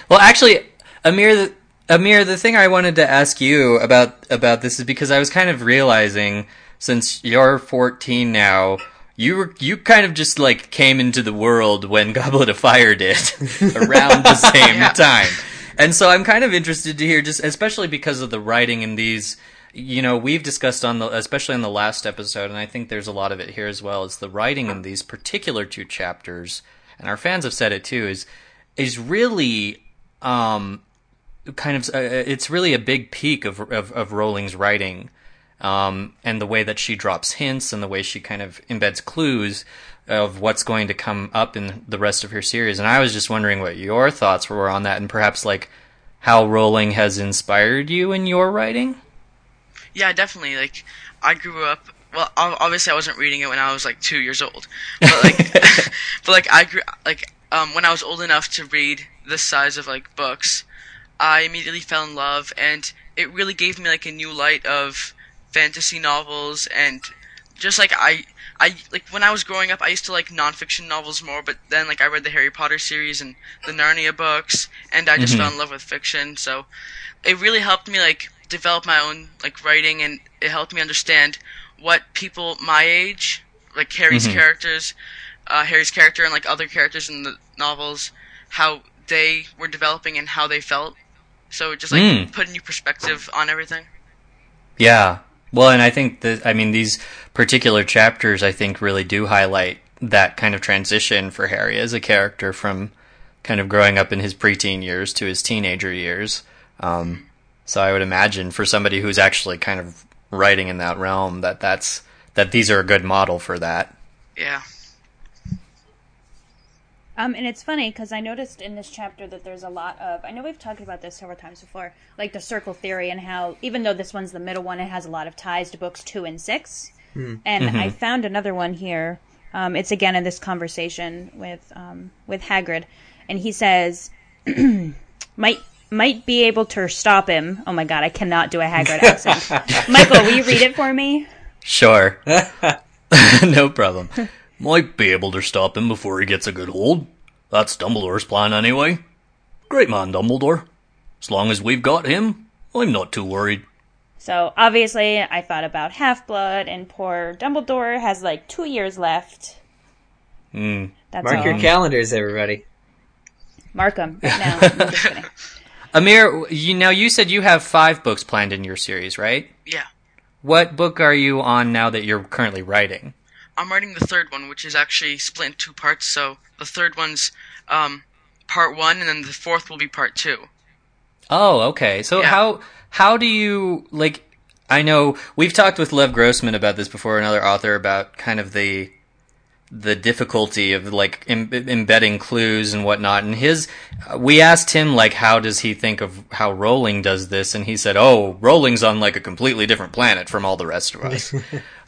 C: Well, actually, Amir, Amir, the thing I wanted to ask you about about this is because I was kind of realizing since you're 14 now, you were you kind of just like came into the world when Goblet of Fire did around the same
D: Yeah.
C: time. And so I'm kind of interested to hear just especially because of the writing in these you know, we've discussed on the especially on the last episode and I think there's a lot of it here as well is the writing in these particular two chapters and our fans have said it too is is really um kind of uh, it's really a big peak of of, of Rowling's writing, um, and the way that she drops hints and the way she kind of embeds clues of what's going to come up in the rest of her series. And I was just wondering what your thoughts were on that, and perhaps like how Rowling has inspired you in your writing.
D: Yeah, definitely. Like, I grew up. Well, obviously, I wasn't reading it when I was like two years old, but like, but like I grew like um when I was old enough to read this size of like books, I immediately fell in love, and it really gave me like a new light of fantasy novels and just like I. I like when I was growing up, I used to like nonfiction novels more, but then like I read the Harry Potter series and the Narnia books, and I just
C: Mhm.
D: fell in love with fiction. So it really helped me like develop my own like writing and it helped me understand what people my age like harry's
C: Mhm.
D: characters uh, harry's character and like other characters in the novels how they were developing and how they felt so it just like
C: Mm.
D: put a new perspective on everything
C: Yeah. Well, and I think that I mean these particular chapters I think really do highlight that kind of transition for Harry as a character from kind of growing up in his preteen years to his teenager years. Um, so I would imagine for somebody who's actually kind of writing in that realm that that's that these are a good model for that.
D: yeah
B: Um, and it's funny because I noticed in this chapter that there's a lot of. I know we've talked about this several times before, like the circle theory and how even though this one's the middle one, it has a lot of ties to books two and six.
G: Hmm.
B: And
G: Mhm.
B: I found another one here. Um, it's again in this conversation with um, with Hagrid, and he says, "might might be able to stop him." Oh my god, I cannot do a Hagrid accent. Michael, will you read it for me?
C: Sure. no problem. Might be able to stop him before he gets a good hold. That's Dumbledore's plan anyway. Great man, Dumbledore. As long as we've got him, I'm not too worried.
B: So obviously, I thought about Half Blood, and poor Dumbledore has like two years left.
C: Mm.
B: That's
A: Mark
B: all.
A: your calendars, everybody.
B: Mark them right now. I'm just kidding.
C: Amir, you now you said you have five books planned in your series, right?
D: yeah
C: What book are you on now that you're currently writing?
D: i'm writing the third one which is actually split in two parts so the third one's um part one and then the fourth will be part two
C: Oh, okay. So
D: Yeah.
C: how how do you like? I know we've talked with Lev Grossman about this before, another author, about kind of the the difficulty of like Im- embedding clues and whatnot. And his, we asked him like, how does he think of how Rowling does this? And he said, oh, Rowling's on like a completely different planet from all the rest of us.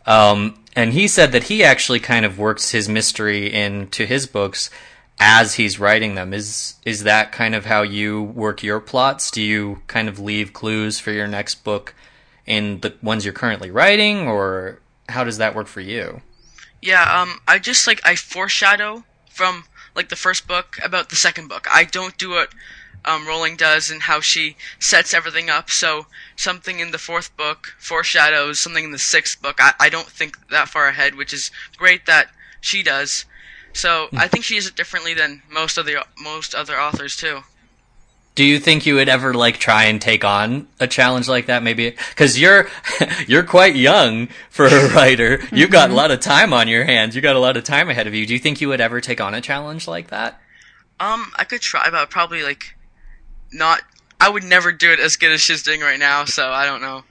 C: Um, and he said that he actually kind of works his mystery into his books as he's writing them. Is is that kind of how you work your plots? Do you kind of leave clues for your next book in the ones you're currently writing, or how does that work for you?
D: Yeah, um, I just like I foreshadow from like the first book about the second book. I don't do what um, Rowling does and how she sets everything up. So something in the fourth book foreshadows something in the sixth book. I, I don't think that far ahead, which is great that she does. So I think she does it differently than most other most other authors too.
C: Do you think you would ever like try and take on a challenge like that? Maybe because you're you're quite young for a writer. You've got a lot of time on your hands. You got a lot of time ahead of you. Do you think you would ever take on a challenge like that?
D: Um, I could try, but probably like not. I would never do it as good as she's doing right now. So I don't know.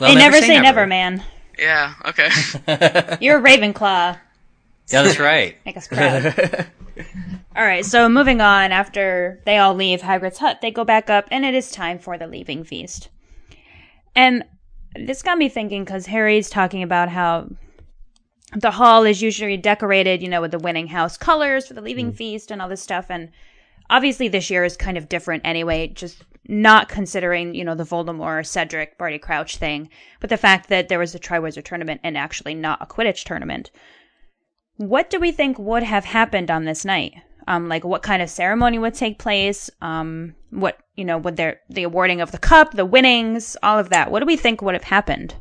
C: Well,
B: hey, never, say never, man.
D: Yeah. Okay.
B: You're a Ravenclaw.
C: Yeah, that's right.
B: Make us proud. All right, so moving on. After they all leave Hagrid's hut, they go back up, and it is time for the leaving feast. And this got me thinking because Harry's talking about how the hall is usually decorated, you know, with the winning house colors for the leaving mm. feast and all this stuff. And obviously, this year is kind of different anyway, just not considering, you know, the Voldemort, Cedric, Barty Crouch thing, but the fact that there was a Triwizard tournament and actually not a Quidditch tournament. What do we think would have happened on this night? Um, like what kind of ceremony would take place? Um, what you know, would there the awarding of the cup, the winnings, all of that? What do we think would have happened?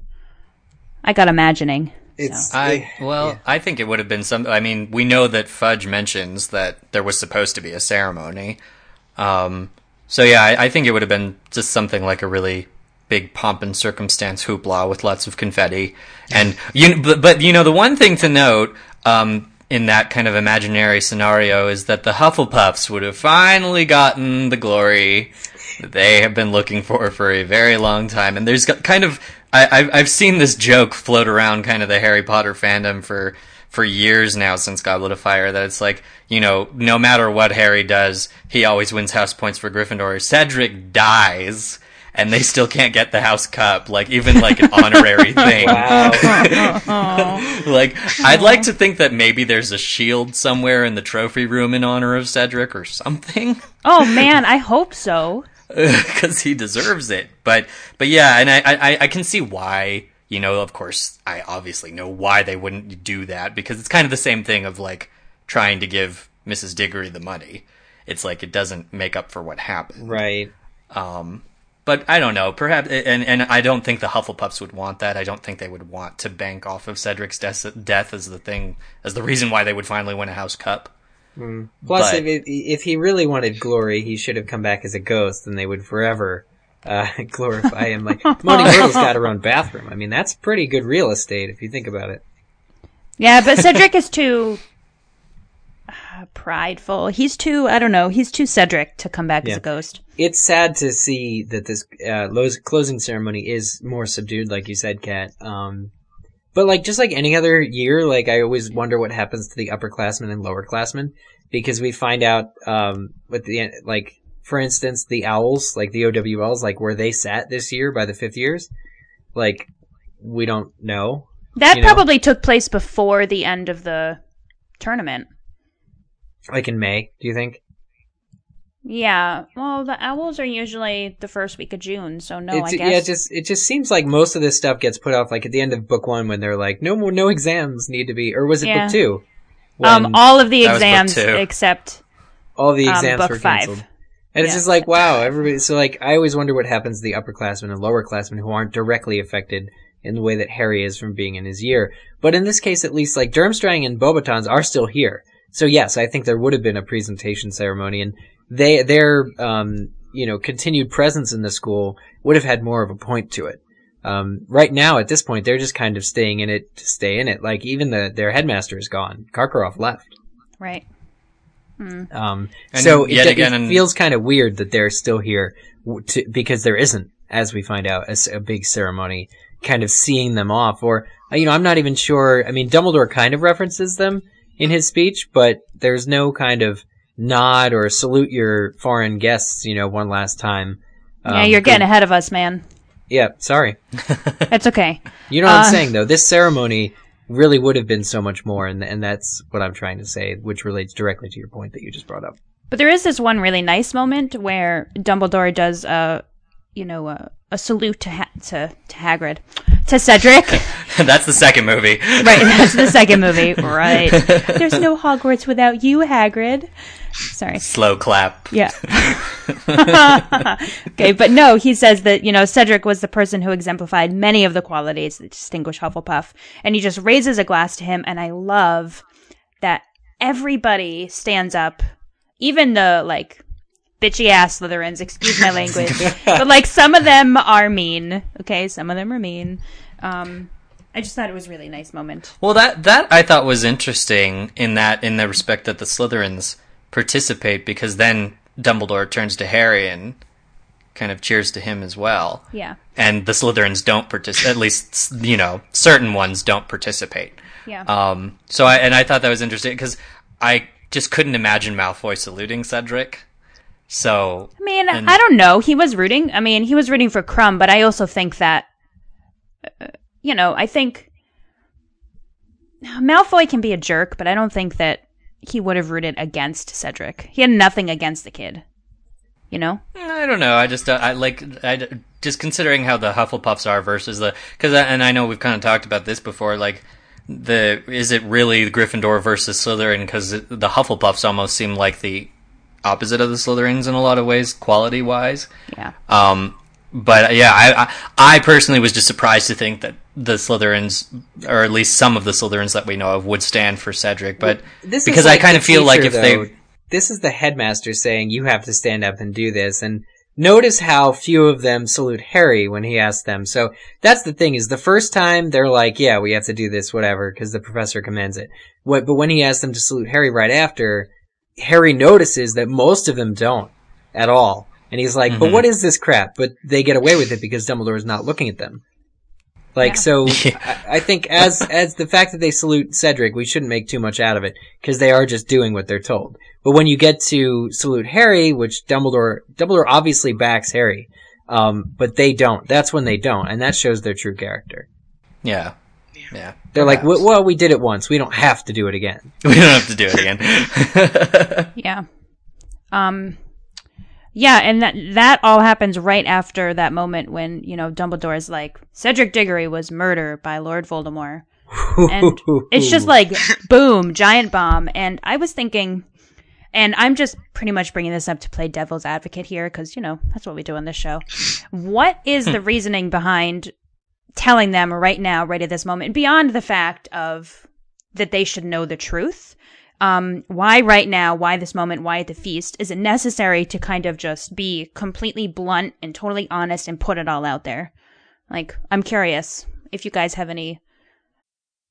B: I got imagining.
H: It's
C: I well, I think it would have been some. I mean, we know that Fudge mentions that there was supposed to be a ceremony. Um, so yeah, I, I think it would have been just something like a really big pomp and circumstance hoopla with lots of confetti. And you, but, but you know, the one thing to note um, in that kind of imaginary scenario is that the Hufflepuffs would have finally gotten the glory that they have been looking for for a very long time. And there's kind of I, I've seen this joke float around kind of the Harry Potter fandom for for years now since Goblet of Fire that it's like you know no matter what Harry does he always wins house points for Gryffindor. Cedric dies. And they still can't get the house cup, like even like an honorary thing. like I'd like to think that maybe there's a shield somewhere in the trophy room in honor of Cedric or something.
B: Oh man, I hope so.
C: because he deserves it. But but yeah, and I, I I can see why. You know, of course, I obviously know why they wouldn't do that because it's kind of the same thing of like trying to give Mrs. Diggory the money. It's like it doesn't make up for what happened.
A: Right.
C: Um, but I don't know. Perhaps, and and I don't think the Hufflepuffs would want that. I don't think they would want to bank off of Cedric's death, death as the thing, as the reason why they would finally win a House Cup.
A: Plus,
C: But-
A: if, if he really wanted glory, he should have come back as a ghost, and they would forever uh, glorify him. Like Moni Myrtle's got her own bathroom. I mean, that's pretty good real estate if you think about it.
B: Yeah, but Cedric is too uh, prideful. He's too, I don't know, he's too Cedric to come back as a ghost.
A: It's sad to see that this uh, closing ceremony is more subdued, like you said, Kat. Um, but like just like any other year, like I always wonder what happens to the upperclassmen and lowerclassmen because we find out um, with the like, for instance, the owls, like the OWLs, like where they sat this year by the fifth years, like we don't know.
B: That
A: you know?
B: probably took place before the end of the tournament.
A: Like in May. Do you think?
B: Yeah, well, the owls are usually the first week of June, so no,
A: it's,
B: I guess.
A: Yeah, it just it just seems like most of this stuff gets put off like at the end of book one when they're like, no more, no exams need to be, or was it
B: Yeah.
A: book two?
B: um, all of the
C: That was book
B: exams except
A: all the
B: um,
A: exams
B: book
A: were
B: five.
A: canceled, and it's just like wow, everybody. So like, I always wonder what happens to the upperclassmen and lowerclassmen who aren't directly affected in the way that Harry is from being in his year. But in this case, at least, like Durmstrang and Beauxbatons are still here. So yes, I think there would have been a presentation ceremony, and they their um you know continued presence in the school would have had more of a point to it. Um, right now, at this point, they're just kind of staying in it to stay in it. Like even the their headmaster is gone. Karkaroff left.
B: right.
A: Um, so it,
C: yet
A: it
C: again, and-
A: feels kind of weird that they're still here to, because there isn't, as we find out, a big ceremony kind of seeing them off. Or, uh, you know, I'm not even sure. I mean, Dumbledore kind of references them in his speech, but there's no kind of nod or salute your foreign guests, you know, one last time.
B: yeah,
A: Um,
B: you're getting ahead of us, man.
A: Yeah, sorry.
B: It's okay.
A: You know what
B: Uh,
A: I'm saying, though. This ceremony really would have been so much more, and and that's what I'm trying to say, which relates directly to your point that you just brought up.
B: But there is this one really nice moment where Dumbledore does a, you know, a, a salute to ha- to to Hagrid, to Cedric.
C: That's the second movie.
B: right, that's the second movie. Right. There's no Hogwarts without you, Hagrid. Sorry.
C: Slow clap.
B: Yeah. okay, but no, he says that, you know, Cedric was the person who exemplified many of the qualities that distinguish Hufflepuff. And he just raises a glass to him. And I love that everybody stands up, even the, like, bitchy ass Slytherins, excuse my language. but, like, some of them are mean. Okay, some of them are mean. Um, I just thought it was a really nice moment.
C: Well, that that I thought was interesting in that in the respect that the Slytherins participate because then Dumbledore turns to Harry and kind of cheers to him as well.
B: Yeah.
C: And the Slytherins don't participate. At least you know certain ones don't participate.
B: Yeah.
C: Um. So I and I thought that was interesting because I just couldn't imagine Malfoy saluting Cedric. So
B: I mean,
C: and-
B: I don't know. He was rooting. I mean, he was rooting for Krum, but I also think that, uh, you know, I think Malfoy can be a jerk, but I don't think that he would have rooted against Cedric. He had nothing against the kid. You know?
C: I don't know. I just uh, I like I just considering how the Hufflepuffs are versus the because and I know we've kind of talked about this before. Like the is it really Gryffindor versus Slytherin because the Hufflepuffs almost seem like the opposite of the Slytherins in a lot of ways, quality wise.
B: Yeah.
C: Um, but yeah, I, I I personally was just surprised to think that the Slytherins, or at least some of the Slytherins that we know of, would stand for Cedric. But
A: This is
C: because
A: like
C: I kind of feel like if
A: though,
C: they
A: this is the headmaster saying you have to stand up and do this and notice how few of them salute harry when he asks them so that's the thing is the first time they're like yeah we have to do this whatever because the professor commands it what but when he asks them to salute harry right after harry notices that most of them don't at all. And he's like but
C: Mhm.
A: what is this crap? But they get away with it because dumbledore is not looking at them. Like so I, I think as as the fact that they salute cedric we shouldn't make too much out of it because they are just doing what they're told. But when you get to salute harry which dumbledore dumbledore obviously backs harry um, but they don't. That's when they don't and that shows their true character.
C: Yeah yeah
A: they're like "Well- well we did it once we don't have to do it again
C: we don't have to do it again.
B: Yeah. Um yeah, and that that all happens right after that moment when, you know, Dumbledore is like, Cedric Diggory was murdered by Lord Voldemort. and it's just like boom, giant bomb. And I was thinking and I'm just pretty much bringing this up to play devil's advocate here because, you know, that's what we do on this show. What is the reasoning behind telling them right now, right at this moment, beyond the fact of that they should know the truth? Um, why right now? Why this moment? Why at the feast? Is it necessary to kind of just be completely blunt and totally honest and put it all out there? Like, I'm curious if you guys have any.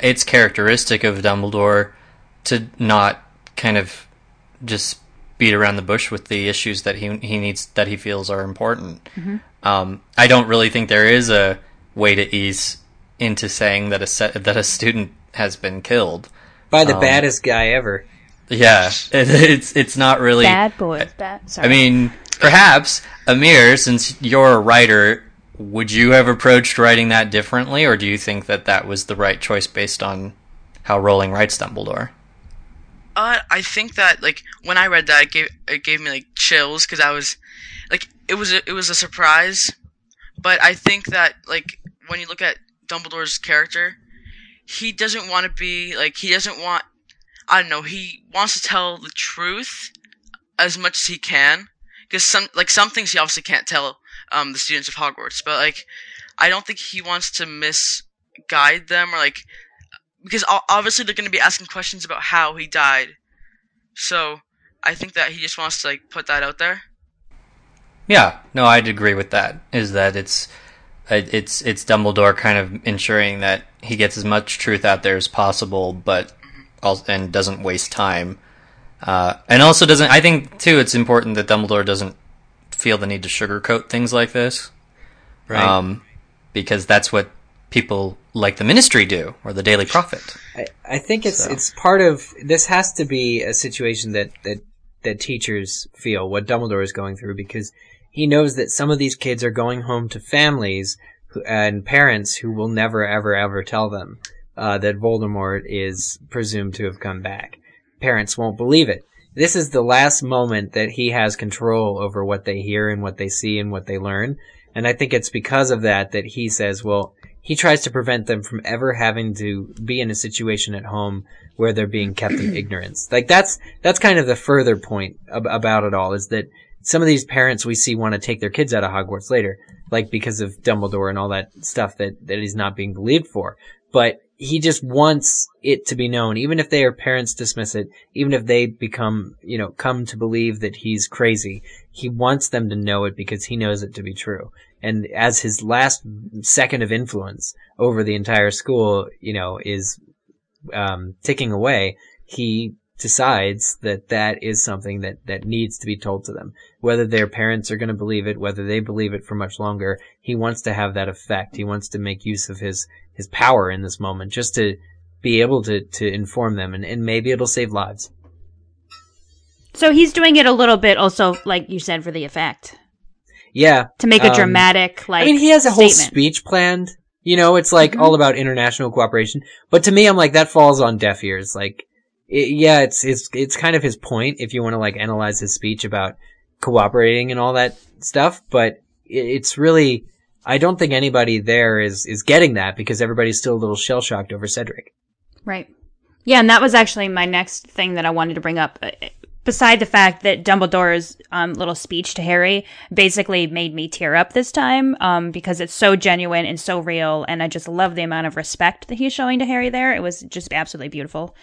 C: it's characteristic of Dumbledore to not kind of just beat around the bush with the issues that he he needs that he feels are important.
B: Mhm.
C: Um, I don't really think there is a way to ease into saying that a set, that a student has been killed
A: by the
C: Um,
A: baddest guy ever
C: Yeah, it, it's it's not really
B: Bad boys, bad. Sorry.
C: I mean, perhaps Amir, since you're a writer, would you have approached writing that differently, or do you think that that was the right choice based on how Rowling writes Dumbledore?
D: Uh, I think that like when I read that, it gave it gave me like chills because I was like it was a, it was a surprise, but I think that like when you look at Dumbledore's character, he doesn't want to be like he doesn't want I don't know he wants to tell the truth as much as he can because some like some things he obviously can't tell um the students of Hogwarts, but like I don't think he wants to misguide them or like because obviously they're going to be asking questions about how he died. So I think that he just wants to like put that out there.
C: Yeah, no, I'd agree with that. Is that it's uh, it's it's Dumbledore kind of ensuring that he gets as much truth out there as possible, but also, and doesn't waste time. Uh, and also doesn't. I think too, it's important that Dumbledore doesn't feel the need to sugarcoat things like this,
A: Right.
C: Um, because that's what people like the Ministry do or the Daily Prophet.
A: I, I think it's
C: So.
A: it's part of this has to be a situation that that that teachers feel what Dumbledore is going through because he knows that some of these kids are going home to families who, and parents who will never, ever, ever tell them uh, that Voldemort is presumed to have come back. Parents won't believe it. This is the last moment that he has control over what they hear and what they see and what they learn. And I think it's because of that that he says, well, he tries to prevent them from ever having to be in a situation at home where they're being kept in ignorance. Like that's, that's kind of the further point ab- about it all is that some of these parents we see want to take their kids out of Hogwarts later, like because of Dumbledore and all that stuff that, that he's not being believed for. But he just wants it to be known, even if their parents dismiss it, even if they become, you know, come to believe that he's crazy. He wants them to know it because he knows it to be true. And as his last second of influence over the entire school, you know, is um, ticking away, he decides that that is something that, that needs to be told to them. Whether their parents are going to believe it, whether they believe it for much longer, he wants to have that effect. He wants to make use of his, his power in this moment just to be able to, to inform them and, and maybe it'll save lives.
B: So he's doing it a little bit also, like you said, for the effect.
A: Yeah.
B: To make a
A: um,
B: dramatic, like,
A: I mean, he has a whole
B: statement.
A: speech planned. You know, it's like
B: Mhm.
A: all about international cooperation. But to me, I'm like, that falls on deaf ears. Like, it, yeah, it's, it's, it's kind of his point if you want to like analyze his speech about cooperating and all that stuff. But it, it's really, I don't think anybody there is, is getting that because everybody's still a little shell shocked over Cedric.
B: Right. Yeah, and that was actually my next thing that I wanted to bring up. Uh, Beside the fact that Dumbledore's um, little speech to Harry basically made me tear up this time um, because it's so genuine and so real, and I just love the amount of respect that he's showing to Harry there. It was just absolutely beautiful.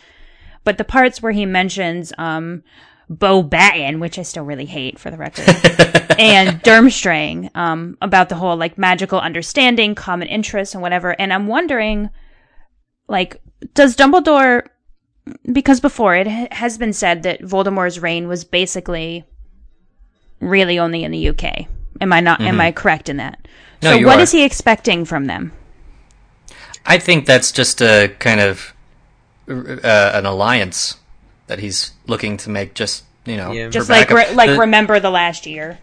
B: But the parts where he mentions um, Bo Batten, which I still really hate for the record, and Durmstrang um, about the whole like magical understanding, common interests, and whatever. And I'm wondering, like, does Dumbledore? Because before it has been said that Voldemort's reign was basically really only in the UK. Am I not? Am
C: Mhm.
B: I correct in that?
C: No,
B: so what
C: are.
B: is he expecting from them?
C: I think that's just a kind of uh, an alliance that he's looking to make. Just you know, for
B: Just like re- like
C: The-
B: remember the last year.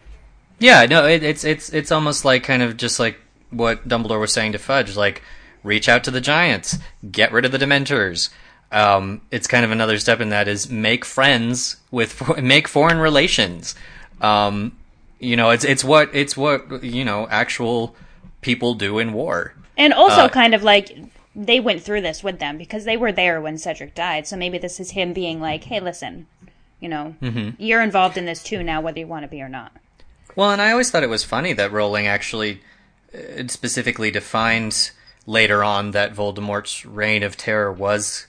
C: Yeah, no, it, it's it's it's almost like kind of just like what Dumbledore was saying to Fudge, like reach out to the giants, get rid of the Dementors. Um, it's kind of another step in that is make friends with fo- make foreign relations. Um, you know, it's it's what it's what you know actual people do in war.
B: And also,
C: Uh,
B: kind of like they went through this with them because they were there when Cedric died. So maybe this is him being like, "Hey, listen, you know,
C: Mhm.
B: you're involved in this too now, whether you want to be or not."
C: Well, and I always thought it was funny that Rowling actually uh, specifically defines later on that Voldemort's reign of terror was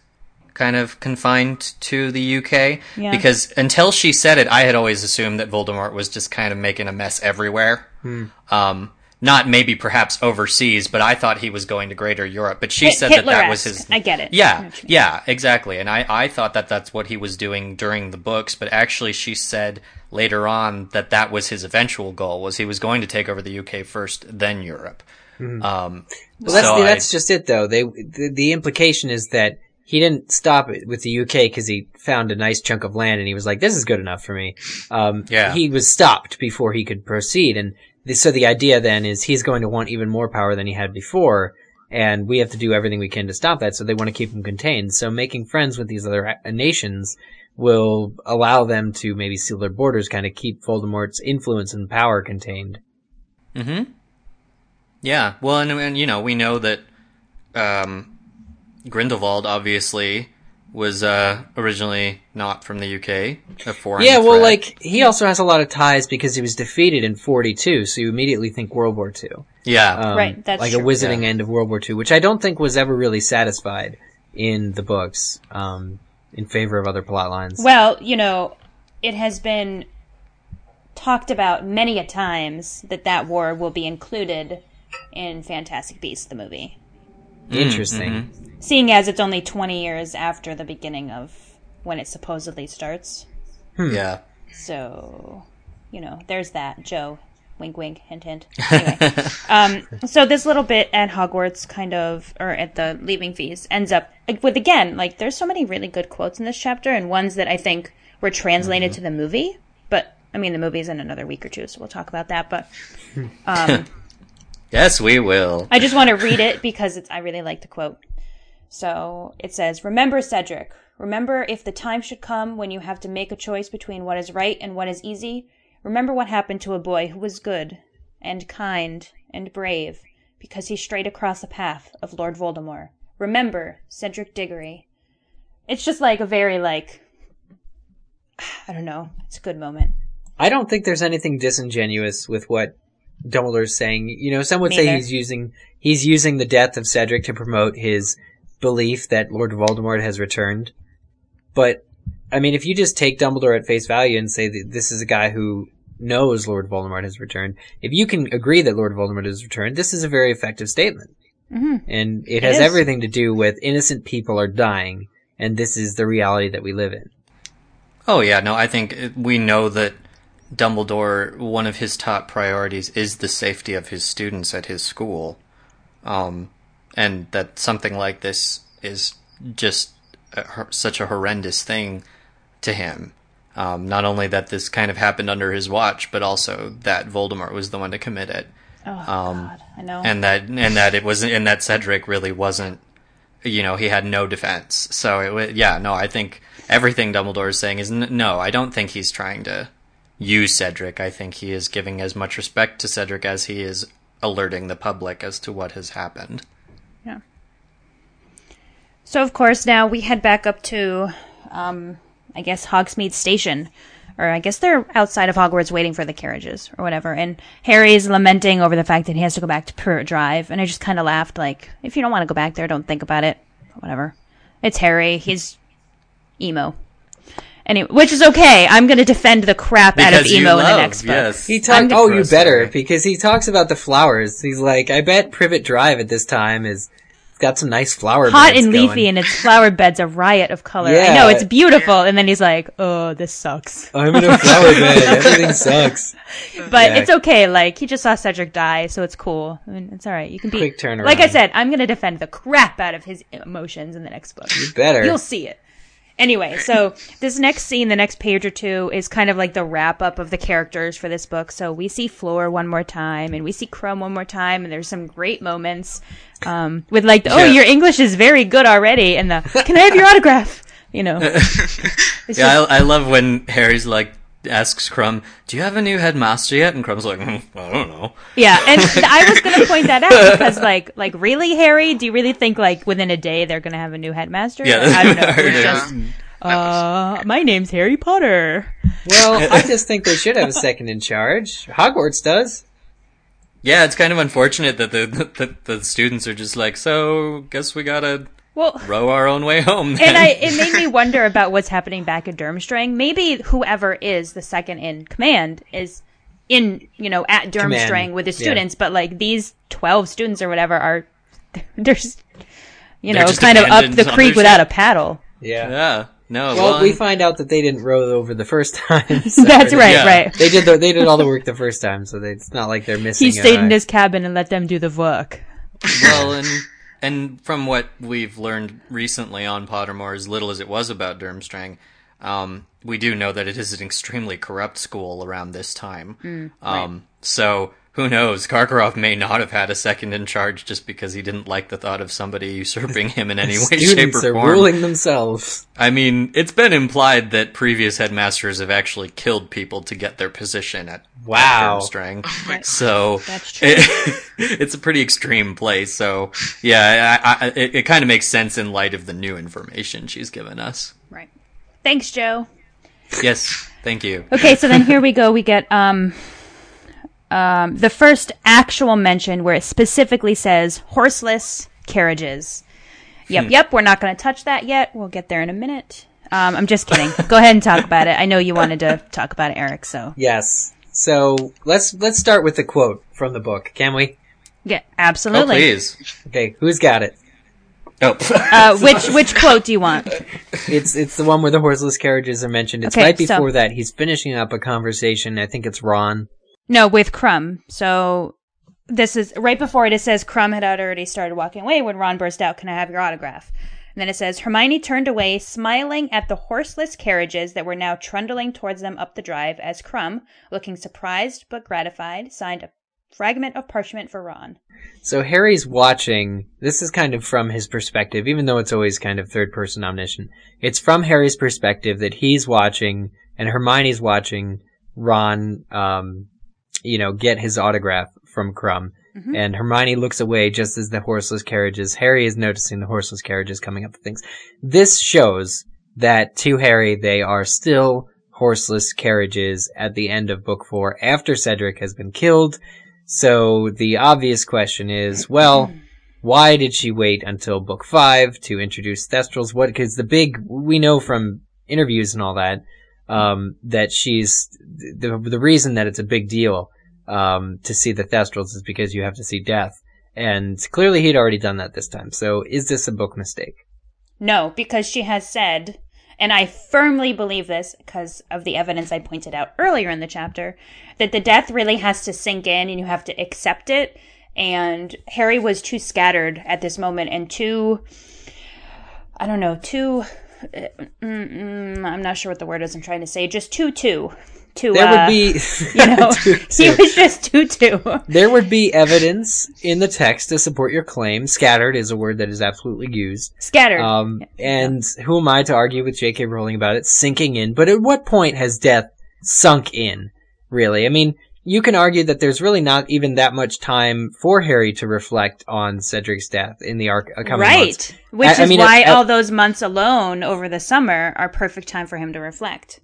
C: kind of confined to the UK.
B: Yeah.
C: Because until she said it, I had always assumed that Voldemort was just kind of making a mess everywhere.
A: Hmm.
C: Um, not maybe perhaps overseas, but I thought he was going to Greater Europe. But she
B: Hit-
C: said that that was his.
B: I get it.
C: Yeah, yeah, exactly. And I, I thought that that's what he was doing during the books, but actually she said later on that that was his eventual goal was he was going to take over the UK first, then Europe.
A: Mhm.
C: Um,
A: Well, that's
C: so
A: the,
C: I-
A: just it though. They the, the implication is that he didn't stop it with the UK because he found a nice chunk of land and he was like, "This is good enough for me." Um,
C: Yeah.
A: He was stopped before he could proceed, and th- so the idea then is he's going to want even more power than he had before, and we have to do everything we can to stop that. So they want to keep him contained. So making friends with these other uh, nations will allow them to maybe seal their borders, kind of keep Voldemort's influence and power contained.
C: Mm hmm Yeah, well, and, and you know, we know that um, Grindelwald obviously was uh, originally not from the UK, a foreign.
A: Yeah, well,
C: threat.
A: like he also has a lot of ties because he was defeated in '42, so you immediately think World War II.
C: Yeah.
A: um,
B: Right, that's
A: like a
B: true.
A: wizarding
C: Yeah.
A: end of World War II, which I don't think was ever really satisfied in the books, um, in favor of other plot lines.
B: Well, you know, it has been talked about many a times that that war will be included in Fantastic Beasts, the movie.
A: Interesting.
C: Mm-hmm.
B: Seeing as it's only 20 years after the beginning of when it supposedly starts.
C: Yeah.
B: So, you know, there's that. Joe, wink, wink, hint, hint. Anyway, um, so this little bit at Hogwarts, kind of, or at the leaving feast, ends up with again, like, there's so many really good quotes in this chapter, and ones that I think were translated to the movie, but I mean, the movie's in another week or two, so we'll talk about that. But um,
C: Yes, we will.
B: I just want to read it because it's, I really like the quote. So it says, Remember, Cedric. Remember, if the time should come when you have to make a choice between what is right and what is easy, remember what happened to a boy who was good and kind and brave because he strayed across the path of Lord Voldemort. Remember, Cedric Diggory. It's just like a very, like, I don't know. It's a good moment.
A: I don't think there's anything disingenuous with what Dumbledore's saying. You know, some would
B: Me
A: say
B: either.
A: he's using he's using the death of Cedric to promote his belief that Lord Voldemort has returned. But I mean, if you just take Dumbledore at face value and say that this is a guy who knows Lord Voldemort has returned, if you can agree that Lord Voldemort has returned, this is a very effective statement.
B: Mm-hmm.
A: And it
B: It
A: has
B: is.
A: everything to do with innocent people are dying, and this is the reality that we live in.
C: Oh yeah, no, I think we know that Dumbledore, one of his top priorities is the safety of his students at his school, um, and that something like this is just a, such a horrendous thing to him. Um, not only that this kind of happened under his watch, but also that Voldemort was the one to commit it.
B: Oh,
C: um,
B: God. I know.
C: and that and that it was and that Cedric really wasn't you know he had no defense so it was yeah no I think everything Dumbledore is saying is n- no I don't think he's trying to use Cedric I think he is giving as much respect to Cedric as he is alerting the public as to what has happened
B: Yeah. So of course now we head back up to, um, I guess Hogsmeade Station, or I guess they're outside of Hogwarts waiting for the carriages or whatever. And Harry's lamenting over the fact that he has to go back to Privet Drive, and I just kind of laughed like, if you don't want to go back there, don't think about it. Whatever. It's Harry. He's emo. Anyway, which is okay. I'm going to defend the crap out of
C: Because you
B: emo in the next book.
C: yes.
A: He
B: I'm
A: talked.
B: gonna-
A: Oh, you better because he talks about the flowers. He's like, I bet Privet Drive at this time is got some nice flower. Beds.
B: It's hot
A: beds
B: and
A: going.
B: leafy and its flower bed's a riot of color. I know it's beautiful, and then he's like, "Oh, this sucks."
A: I'm in a flower bed. Everything sucks.
B: But
A: Yeah.
B: it's okay. Like he just saw Cedric die, so it's cool. I mean, it's all right. You can be
A: Quick turnaround.
B: Like I said, I'm gonna defend the crap out of his emotions in the next book. You
A: better.
B: You'll see it. Anyway, so this next scene, the next page or two, is kind of like the wrap up of the characters for this book. So we see Fleur one more time, and we see Krum one more time, and there's some great moments um, with like, the, "Oh,
C: Yeah.
B: your English is very good already," and the "Can I have your autograph?" You know.
C: Yeah
B: just-
C: I, I love when Harry's like asks Krum do you have a new headmaster yet and Krum's like "Hmm, I don't know
B: Yeah, and I was going to point that out because, like, like really, Harry? Do you really think like within a day they're going to have a new headmaster?
C: Yeah.
B: I don't know. It
C: Yeah.
B: just, uh, my name's Harry Potter.
A: Well, I just think they should have a second in charge. Hogwarts does.
C: Yeah, it's kind of unfortunate that the, the the students are just like, so guess we gotta
B: Well,
C: row our own way home. Then.
B: and I it made me wonder about what's happening back at Durmstrang. Maybe whoever is the second in command is in you know at Durmstrang
A: Command,
B: with the
A: yeah.
B: students, but like these twelve students or whatever are they're just you
C: They're
B: know
C: just
B: kind of up the creek without a paddle.
A: Yeah.
C: yeah, no.
A: Well,
C: well,
A: we find out that they didn't row over the first time. so-
B: That's right,
C: Yeah.
B: right.
A: They did. The, they did all the work the first time, so they, it's not like they're missing.
B: He stayed
A: a-
B: in his cabin and let them do the work.
C: well, and and from what we've learned recently on Pottermore, as little as it was about Durmstrang, um, we do know that it is an extremely corrupt school around this time.
B: Mm,
C: um, So who knows? Karkaroff may not have had a second in charge just because he didn't like the thought of somebody usurping him in any way, shape,
A: Students
C: or
A: are
C: form.
A: ruling themselves.
C: I mean, it's been implied that previous headmasters have actually killed people to get their position at
A: Wow.
C: at Durmstrang. so
B: That's true.
C: it- it's a pretty extreme place. So yeah, I, I, it, it kind of makes sense in light of the new information she's given us.
B: Right. Thanks, Jo.
C: Yes, thank you.
B: Okay, so then here we go. We get um, um, the first actual mention where it specifically says horseless carriages. Yep,
C: Hmm.
B: yep. We're not going to touch that yet. We'll get there in a minute. Um, I'm just kidding. go ahead and talk about it. I know you wanted to talk about it, Eric. So
A: Yes. So let's let's start with the quote from the book, can we?
B: yeah,
C: Oh,
B: absolutely.
C: please.
A: Okay, who's got it?
C: Oh,
B: uh, which which quote do you want?
A: It's it's the one where the horseless carriages are mentioned. It's
B: Okay,
A: right
B: so-
A: before that. He's finishing up a conversation. I think it's Ron.
B: No, with Krum. So this is right before it. It says Krum had already started walking away when Ron burst out. Can I have your autograph? And then it says Hermione turned away, smiling at the horseless carriages that were now trundling towards them up the drive as Krum, looking surprised but gratified, signed a fragment of parchment for Ron.
A: So Harry's watching. This is kind of from his perspective, even though it's always kind of third person omniscient. It's from Harry's perspective that he's watching and Hermione's watching Ron, um, you know, get his autograph from Krum.
B: Mhm.
A: And Hermione looks away just as the horseless carriages, Harry is noticing the horseless carriages coming up the things. This shows that to Harry, they are still horseless carriages at the end of book four after Cedric has been killed. So the obvious question is, well, why did she wait until book five to introduce Thestrals? What, cause the big, we know from interviews and all that, um, that she's, the, the reason that it's a big deal, um, to see the Thestrals is because you have to see death. And clearly he'd already done that this time. So is this a book mistake?
B: No, because she has said, and I firmly believe this because of the evidence I pointed out earlier in the chapter, that the death really has to sink in and you have to accept it. And Harry was too scattered at this moment and too, I don't know, too, I'm not sure what the word is I'm trying to say, just too, too. To,
A: There
B: uh,
A: would be,
B: you know, he was just too, too.
A: There would be evidence in the text to support your claim. Scattered is a word that is absolutely used.
B: Scattered.
A: Um, and who am I to argue with J.K. Rowling about it sinking in? But at what point has death sunk in? Really? I mean, you can argue that there's really not even that much time for Harry to reflect on Cedric's death in the arc uh, coming
B: right.
A: months.
B: Which
A: I- I
B: is
A: mean,
B: why
A: at- at-
B: all those months alone over the summer are perfect time for him to reflect.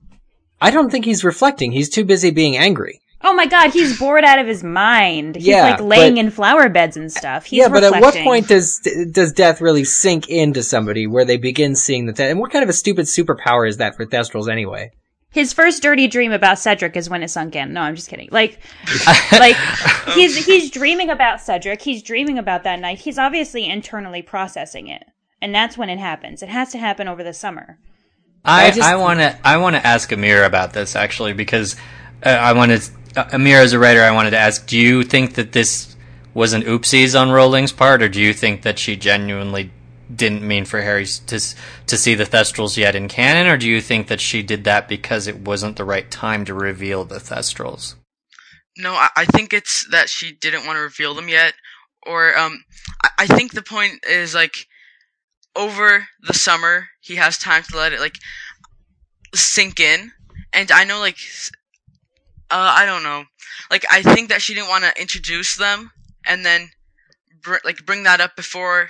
A: I don't think he's reflecting. He's too busy being angry.
B: Oh my god, he's bored out of his mind. He's
A: Yeah,
B: like laying
A: but-
B: in flower beds and stuff. He's
A: yeah, but at what point does does death really sink into somebody where they begin seeing the death? And what kind of a stupid superpower is that for Thestrals anyway?
B: His first dirty dream about Cedric is when it sunk in. No, I'm just kidding. Like, like he's he's dreaming about Cedric. He's dreaming about that night. He's obviously internally processing it, and that's when it happens. It has to happen over the summer.
C: I,
A: I
C: want to I want to ask Amir about this actually because uh, I wanted uh, Amir as a writer I wanted to ask do you think that this was an oopsies on Rowling's part or do you think that she genuinely didn't mean for Harry to to see the Thestrals yet in canon or do you think that she did that because it wasn't the right time to reveal the Thestrals?
D: No, I, I think it's that she didn't want to reveal them yet, or um, I, I think the point is like over the summer he has time to let it like sink in, and I know like uh, I don't know, like I think that she didn't want to introduce them and then br- like bring that up before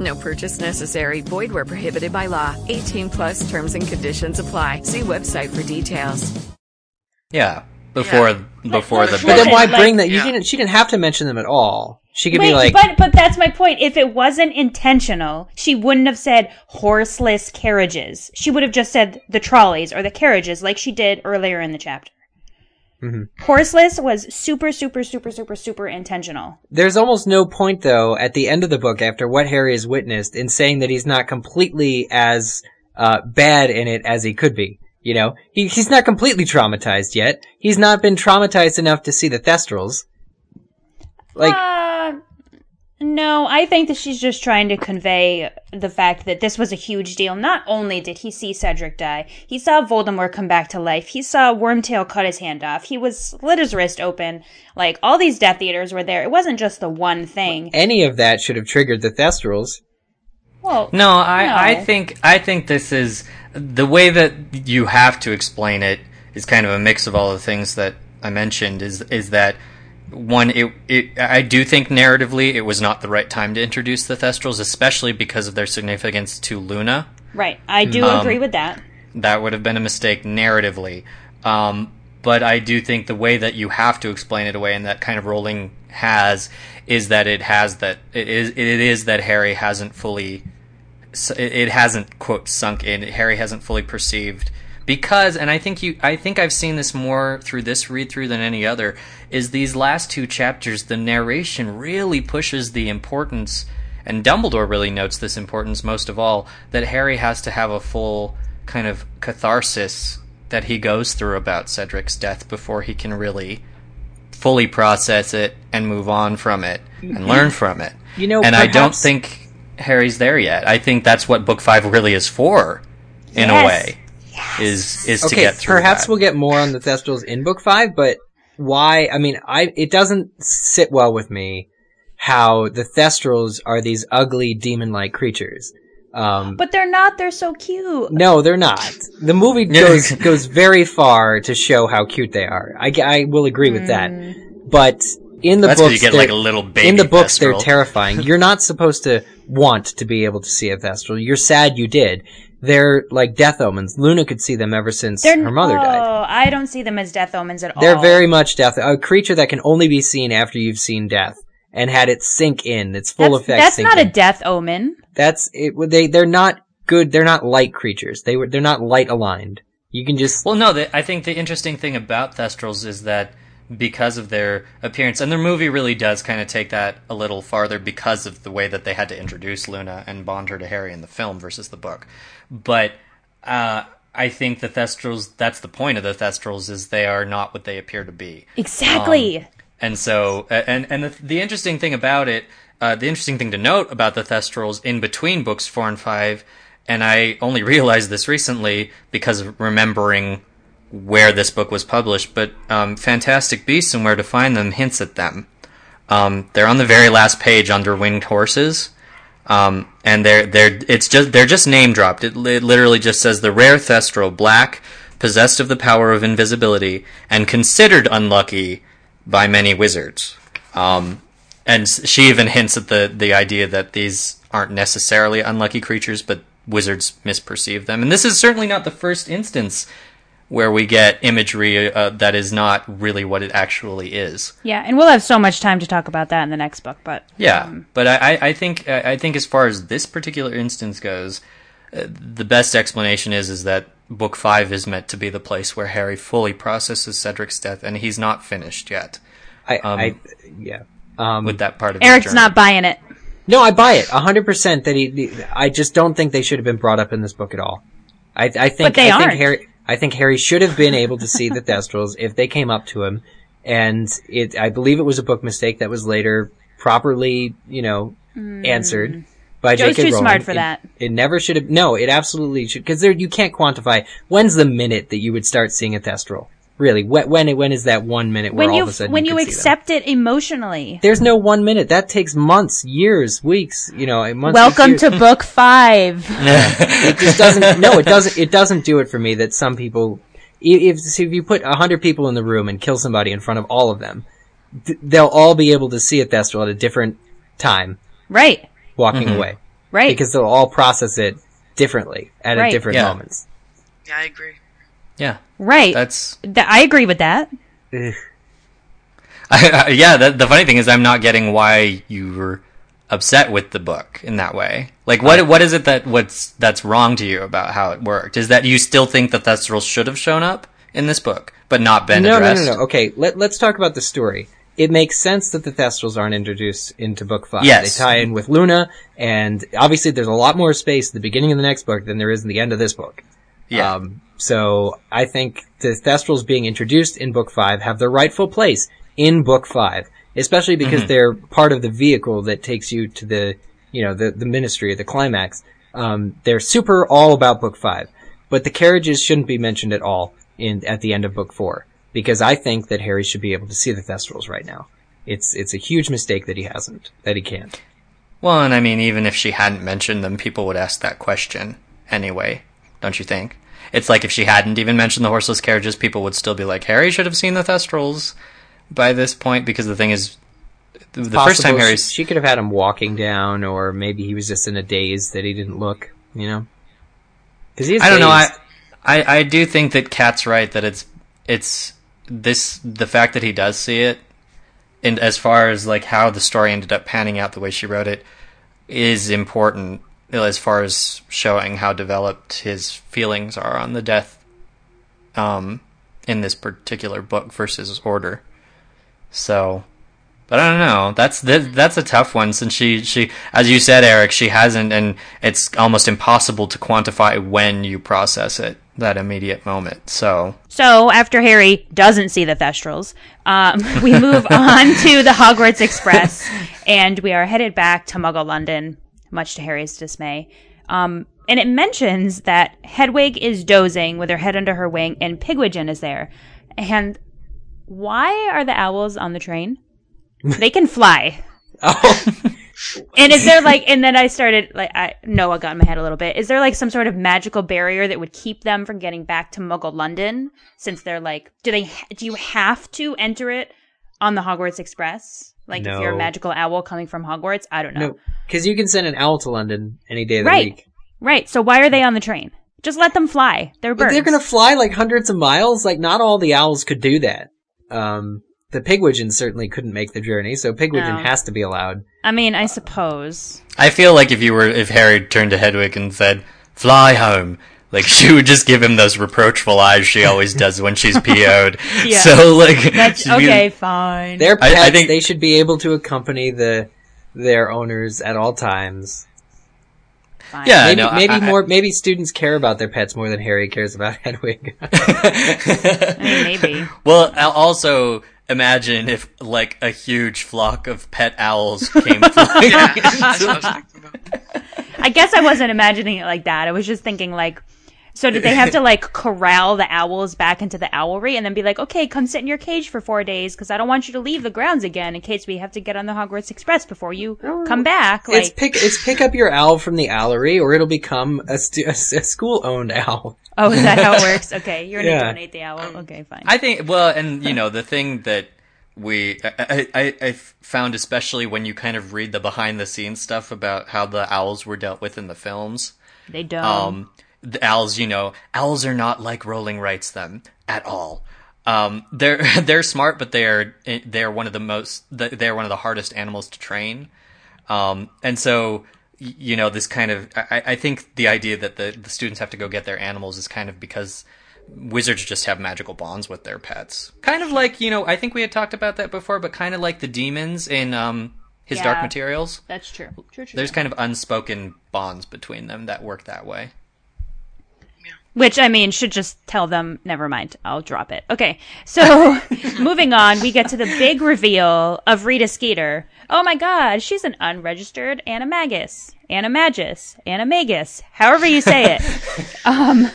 I: No purchase necessary. Void where prohibited by law. 18 plus terms and conditions apply. See website for details.
C: Yeah, before before the
A: But then
C: book.
A: why
B: Like-
A: bring that? You didn't. She didn't have to mention them at all. She could
B: Wait,
A: be like,
B: but but that's my point. If it wasn't intentional, she wouldn't have said horseless carriages. She would have just said the trolleys or the carriages, like she did earlier in the chapter.
A: Mhm.
B: Horseless was super, super, super, super, super intentional.
A: There's almost no point, though, at the end of the book, after what Harry has witnessed, in saying that he's not completely as uh, bad in it as he could be. You know, he, he's not completely traumatized yet. He's not been traumatized enough to see the Thestrals. Like,
B: Uh, no, I think that she's just trying to convey the fact that this was a huge deal. Not only did he see Cedric die, he saw Voldemort come back to life. He saw Wormtail cut his hand off. He was slit his wrist open. Like all these Death Eaters were there. It wasn't just the one thing.
A: any of that should have triggered the Thestrals.
B: Well,
C: No, I,
B: no.
C: I think I think this is the way that you have to explain it is kind of a mix of all the things that I mentioned. Is is that one? It, it I do think narratively it was not the right time to introduce the Thestrals, especially because of their significance to Luna.
B: Right, I do
C: Um,
B: agree with that.
C: That would have been a mistake narratively. Um, but I do think the way that you have to explain it away, and that kind of Rowling has, is that it has that it is it is that Harry hasn't fully it it hasn't quote sunk in. Harry hasn't fully perceived because, and I think you, I think I've seen this more through this read through than any other. Is these last two chapters, the narration really pushes the importance, and Dumbledore really notes this importance most of all, that Harry has to have a full kind of catharsis that he goes through about Cedric's death before he can really fully process it and move on from it and learn from it.
A: You know,
C: and I don't think Harry's there yet. I think that's what book five really is for, in a
A: Yes.
C: way, is is to get through.
A: perhaps
C: that.
A: we'll get more on the Thestrals in book five, but why? I mean, I it doesn't sit well with me how the Thestrals are these ugly demon-like creatures. Um,
B: But they're not. They're so cute.
A: no, they're not. The movie goes goes very far to show how cute they are. I, I will agree with that. But in the
C: That's 'cause
A: books,
C: you get,
A: they're-
C: like, a little baby
A: in the books, they're terrifying. You're not supposed to want to be able to see a Thestral. You're sad you did. They're like death omens. Luna could see them ever since
B: They're,
A: her mother
B: oh,
A: died.
B: Oh, I don't see them as death omens at all.
A: They're very much death. A creature that can only be seen after you've seen death and had it sink in. Its full
B: That's,
A: effect.
B: that's
A: sink
B: not a death omen.
A: That's it. They they're not good. They're not light creatures. They were they're not light aligned. You can just
C: Well, no, the, I think the interesting thing about Thestrals is that because of their appearance, and the movie really does kind of take that a little farther because of the way that they had to introduce Luna and bond her to Harry in the film versus the book. But uh, I think the Thestrals, that's the point of the Thestrals, is they are not what they appear to be.
B: Exactly.
C: Um, and so, and and the, the interesting thing about it, uh, the interesting thing to note about the Thestrals in between books four and five, and I only realized this recently because of remembering where this book was published, but um, Fantastic Beasts and Where to Find Them hints at them. Um, they're on the very last page under winged horses. Um, and they're they're it's just they're just name dropped. It, li- literally just says the rare thestral, black, possessed of the power of invisibility, and considered unlucky by many wizards. Um, and she even hints at the the idea that these aren't necessarily unlucky creatures, but wizards misperceive them. And this is certainly not the first instance where we get imagery uh, that is not really what it actually is.
B: Yeah, and we'll have so much time to talk about that in the next book. But
C: Yeah,
B: um,
C: but I, I- I think I I think as far as this particular instance goes, uh, the best explanation is is that book five is meant to be the place where Harry fully processes Cedric's death, and he's not finished yet.
A: I,
C: Um,
A: I yeah. Um,
C: with that part of his
B: Eric's
C: journey.
B: not buying it.
A: No, I buy it a hundred percent. That he, the- I just don't think they should have been brought up in this book at all. I, I think,
B: But they
A: I
B: aren't.
A: Harry, I think Harry should have been able to see the Thestrals if they came up to him, and it. I believe it was a book mistake that was later properly, you know, hmm. answered by.
B: Jo's
A: J.K.
B: too
A: Rowling.
B: smart for
A: It-
B: that.
A: It never should have. No, it absolutely should because there you can't quantify when's the minute that you would start seeing a Thestral. Really, when when, when is that one minute where
B: When
A: all
B: you
A: of a sudden
B: when
A: you,
B: you
A: can see them?
B: accept it emotionally.
A: There's no one minute. That takes months, years, weeks. You know, months.
B: Welcome to book five.
A: it just doesn't. No, it doesn't. It doesn't do it for me. That some people, if if you put a hundred people in the room and kill somebody in front of all of them, th- they'll all be able to see a Thestral at a different time,
B: Right.
A: walking
C: Mhm.
A: away,
B: Right.
A: because they'll all process it differently at
B: Right.
A: a different
C: Yeah.
A: moments.
D: Yeah, I agree.
C: Yeah,
B: Right.
C: that's
B: Th- I agree with that. Eh.
A: Ugh.
C: yeah. The, the funny thing is, I'm not getting why you were upset with the book in that way. Like, what what is it that what's that's wrong to you about how it worked? Is that you still think that Thestrals should have shown up in this book, but not been
A: no,
C: addressed?
A: no, no, no. Okay, let, let's talk about the story. It makes sense that the Thestrals aren't introduced into book five.
C: Yes.
A: They tie in with Luna, and obviously there's a lot more space at the beginning of the next book than there is in the end of this book.
C: Yeah.
A: Um, so I think the Thestrals being introduced in book five have their rightful place in book five, especially because
C: Mhm.
A: they're part of the vehicle that takes you to the, you know, the, the ministry, the climax. Um, they're super all about book five, but the carriages shouldn't be mentioned at all in, at the end of book four, because I think that Harry should be able to see the Thestrals right now. It's, it's a huge mistake that he hasn't, that he can't.
C: Well, and I mean, even if she hadn't mentioned them, people would ask that question anyway, don't you think? It's like if she hadn't even mentioned the horseless carriages, people would still be like, Harry should have seen the Thestrals by this point, because the thing is, the, the first time
A: Possible
C: Harry.
A: she, could have had him walking down, or maybe he was just in a daze that he didn't look. You know, because.
C: I don't know. I, I I do think that Kat's right that it's it's this the fact that he does see it, and as far as like how the story ended up panning out the way she wrote it, is important as far as showing how developed his feelings are on the death, um, in this particular book versus Order. So, but I don't know. That's that, that's a tough one since she she as you said, Eric, she hasn't, and it's almost impossible to quantify when you process it that immediate moment. So
B: So after Harry doesn't see the Thestrals, um, we move on to the Hogwarts Express, and we are headed back to Muggle London, much to Harry's dismay. Um, and it mentions that Hedwig is dozing with her head under her wing, and Pigwidgeon is there. And why are the owls on the train? They can fly.
A: Oh.
B: And is there like, and then I started like, I Noah got in my head a little bit. Is there like some sort of magical barrier that would keep them from getting back to Muggle London? Since they're like, do they, do you have to enter it on the Hogwarts Express? Like if you're a magical owl coming from Hogwarts? I don't know.
A: No, because you can send an owl to London any day of the
B: right.
A: week.
B: Right. So why are they on the train? Just let them fly. They're birds.
A: But they're gonna fly like hundreds of miles. Like not all the owls could do that. Um, the Pigwidgeon certainly couldn't make the journey, so Pigwidgeon
B: No.
A: has to be allowed.
B: I mean, I suppose.
C: I feel like if you were if Harry turned to Hedwig and said, "Fly home," like she would just give him those reproachful eyes she always does when she's PO'd.
B: Yeah.
C: So like,
B: That's
C: she'd be-
B: okay, fine.
A: They're
C: I- I think-
A: they should be able to accompany the their owners at all times.
B: Fine.
C: Yeah,
A: maybe,
C: no,
A: maybe
C: I- I-
A: more. Maybe students care about their pets more than Harry cares about Hedwig.
B: I mean, maybe.
C: Well, I'll also imagine if like a huge flock of pet owls came flying.
D: Yeah, that's what I was thinking about.
B: I guess I wasn't imagining it like that. I was just thinking like, so did they have to like corral the owls back into the owlery and then be like, okay, come sit in your cage for four days because I don't want you to leave the grounds again in case we have to get on the Hogwarts Express before you come back. Like,
A: it's pick. It's pick up your owl from the owlery, or it'll become a, stu- a, school owned owl.
B: oh, is that how it works? Okay, you're gonna
A: Yeah.
B: donate the owl. Okay, fine.
C: I think well, and you know the thing that we I, I, I found especially when you kind of read the behind the scenes stuff about how the owls were dealt with in the films.
B: they don't.
C: Um, the owls, you know, owls are not like Rowling writes them at all. Um, they're they're smart, but they're they're one of the most they're one of the hardest animals to train. Um, and so you know this kind of I, I think the idea that the the students have to go get their animals is kind of because wizards just have magical bonds with their pets. Kind of like you know I think we had talked about that before, but kind of like the demons in um his Dark Materials.
B: That's true. True, true.
C: There's kind of unspoken bonds between them that work that way.
B: Which I mean should just tell them, never mind, I'll drop it. Okay, so moving on, we get to the big reveal of Rita Skeeter. Oh my god, she's an unregistered animagus, animagus, animagus, however you say it. um,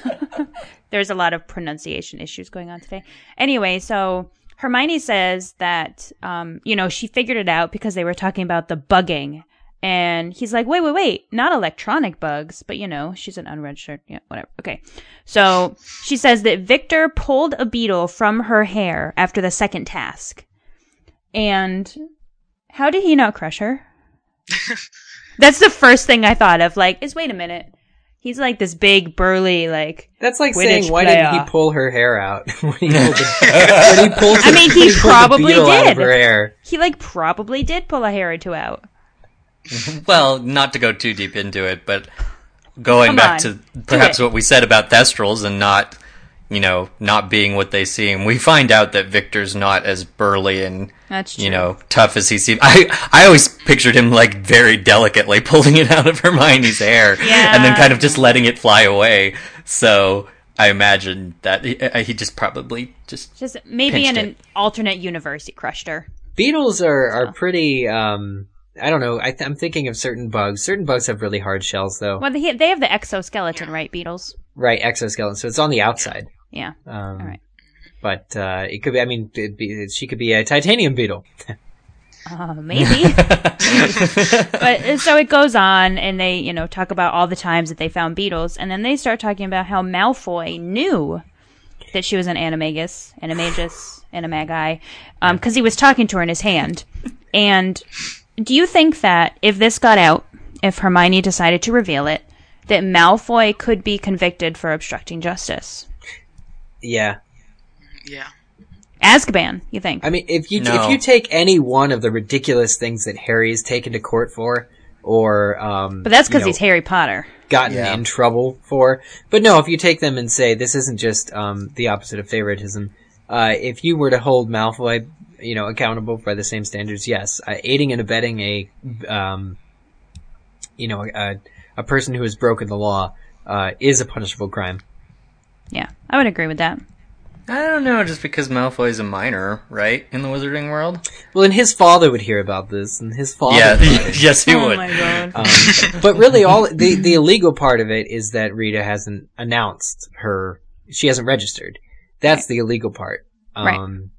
B: there's a lot of pronunciation issues going on today. Anyway, so Hermione says that, um, you know, she figured it out because they were talking about the bugging. And he's like, wait, wait, wait, not electronic bugs, but you know, she's an unregistered, yeah, whatever. Okay. So she says that Victor pulled a beetle from her hair after the second task. And how did he not crush her? That's the first thing I thought of. Like, is wait a minute. He's like this big, burly, like.
A: That's like
B: Quidditch
A: saying, why
B: player.
A: didn't he pull her hair out when he pulled the, when he pulled
B: I mean, he
A: when pulled the
B: probably
A: beetle out of
B: did.
A: her hair?
B: He like probably did pull a hair or two out.
C: Well, not to go too deep into it, but going
B: Come
C: back
B: on,
C: to perhaps what we said about Thestrals and not, you know, not being what they seem, we find out that Victor's not as burly and
B: That's
C: you
B: true.
C: know tough as he seems. I I always pictured him like very delicately pulling it out of Hermione's hair
B: Yeah.
C: and then kind of just letting it fly away. So I imagine that he, uh, he just probably just
B: Just maybe in
C: pinched
B: an alternate universe, he crushed her.
A: Beetles are, are pretty, um, I don't know. I th- I'm thinking of certain bugs. Certain bugs have really hard shells, though.
B: Well, they they have the exoskeleton, right, beetles?
A: Right, exoskeleton. So it's on the outside.
B: Yeah.
A: Um,
B: All right.
A: But uh, it could be. I mean, it'd be, she could be a titanium beetle.
B: Uh, maybe. but so it goes on, and they, you know, talk about all the times that they found beetles, and then they start talking about how Malfoy knew that she was an animagus, animagus, animagi, um, because he was talking to her in his hand. And do you think that if this got out, if Hermione decided to reveal it, that Malfoy could be convicted for obstructing justice?
A: yeah.
D: Yeah.
B: Azkaban, you think?
A: I mean, if you
C: No.
A: if you take any one of the ridiculous things that Harry's taken to court for, or um,
B: but that's
A: you
B: because
A: know,
B: he's Harry Potter.
A: gotten
C: Yeah.
A: in trouble for. But no, if you take them and say this isn't just um, the opposite of favoritism, uh, if you were to hold Malfoy, you know, accountable by the same standards, yes, uh, aiding and abetting a, um, you know, a, a person who has broken the law uh, is a punishable crime.
B: Yeah, I would agree with that.
C: I don't know, just because Malfoy is a minor, right, in the wizarding world.
A: Well, and his father would hear about this, and his father.
C: Yeah,
A: would.
C: yes, he
B: oh
C: would.
B: my god.
A: Um, but really, all the the illegal part of it is that Rita hasn't announced her. She hasn't registered. That's the illegal part. Um,
B: Right.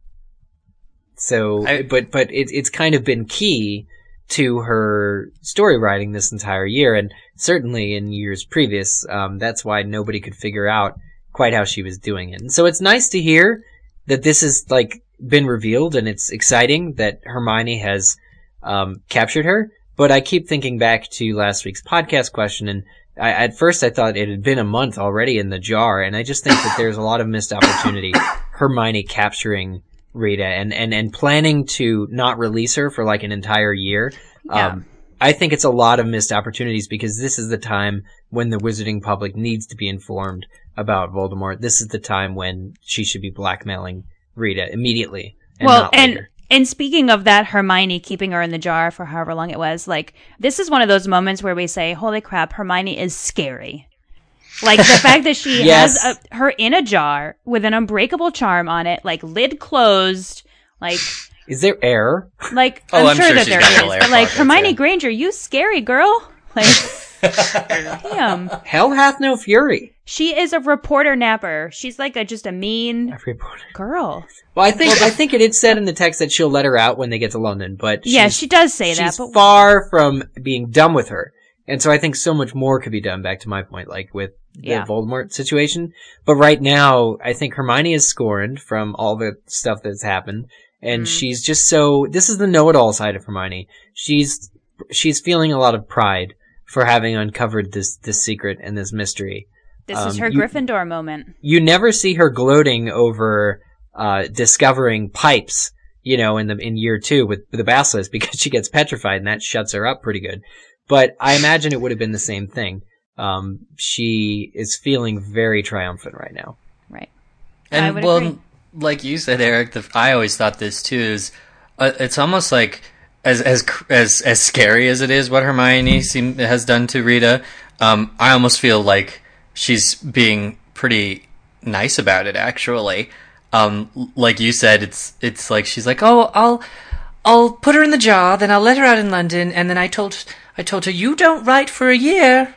A: So, but but it, it's kind of been key to her story writing this entire year, and certainly in years previous. Um, that's why nobody could figure out quite how she was doing it. And so it's nice to hear that this has like been revealed, and it's exciting that Hermione has um, captured her. But I keep thinking back to last week's podcast question, and I, at first I thought it had been a month already in the jar, and I just think that there's a lot of missed opportunity. Hermione capturing Rita and, and, and planning to not release her for like an entire year.
B: Yeah.
A: Um, I think it's a lot of missed opportunities because this is the time when the wizarding public needs to be informed about Voldemort. This is the time when she should be blackmailing Rita immediately. And
B: well, and
A: later.
B: and speaking of that, Hermione keeping her in the jar for however long it was, like this is one of those moments where we say, "Holy crap, Hermione is scary." Like the fact that she
A: Yes.
B: has a, her in a jar with an unbreakable charm on it, like lid closed, like
A: Is there air?
B: like
C: Oh,
B: I'm,
C: I'm
B: sure,
C: sure
B: that
C: she's
B: there
C: got
B: is,
C: little air
B: but like Hermione
C: yeah.
B: Granger, you scary girl. Like, damn,
A: Hell hath no fury.
B: she is a reporter napper. She's like a just a mean
A: reporter.
B: girl.
A: Well, I think I think it is said in the text that she'll let her out when they get to London, but
B: Yeah, she does say that,
A: she's
B: but
A: far from being done with her, and so I think so much more could be done. Back to my point, like with the
B: Yeah.
A: Voldemort situation, but right now I think Hermione is scorned from all the stuff that's happened, and
B: Mm-hmm.
A: she's just so. This is the know-it-all side of Hermione. She's she's feeling a lot of pride for having uncovered this this secret and this mystery.
B: this is
A: Um,
B: her
A: you-
B: Gryffindor moment.
A: you never see her gloating over uh, discovering pipes, you know, in the in year two with the basilisk because she gets petrified and that shuts her up pretty good. But I imagine it would have been the same thing. Um, she is feeling very triumphant right now.
B: Right. I
C: And
B: would
C: well,
B: agree.
C: like you said, Eric, the, I always thought this too is uh, it's almost like as as as as scary as it is what Hermione seem, has done to Rita. Um, I almost feel like she's being pretty nice about it. Actually, um, like you said, it's it's like she's like, oh, I'll I'll put her in the jar, then I'll let her out in London, and then I told I told her you don't write for a year,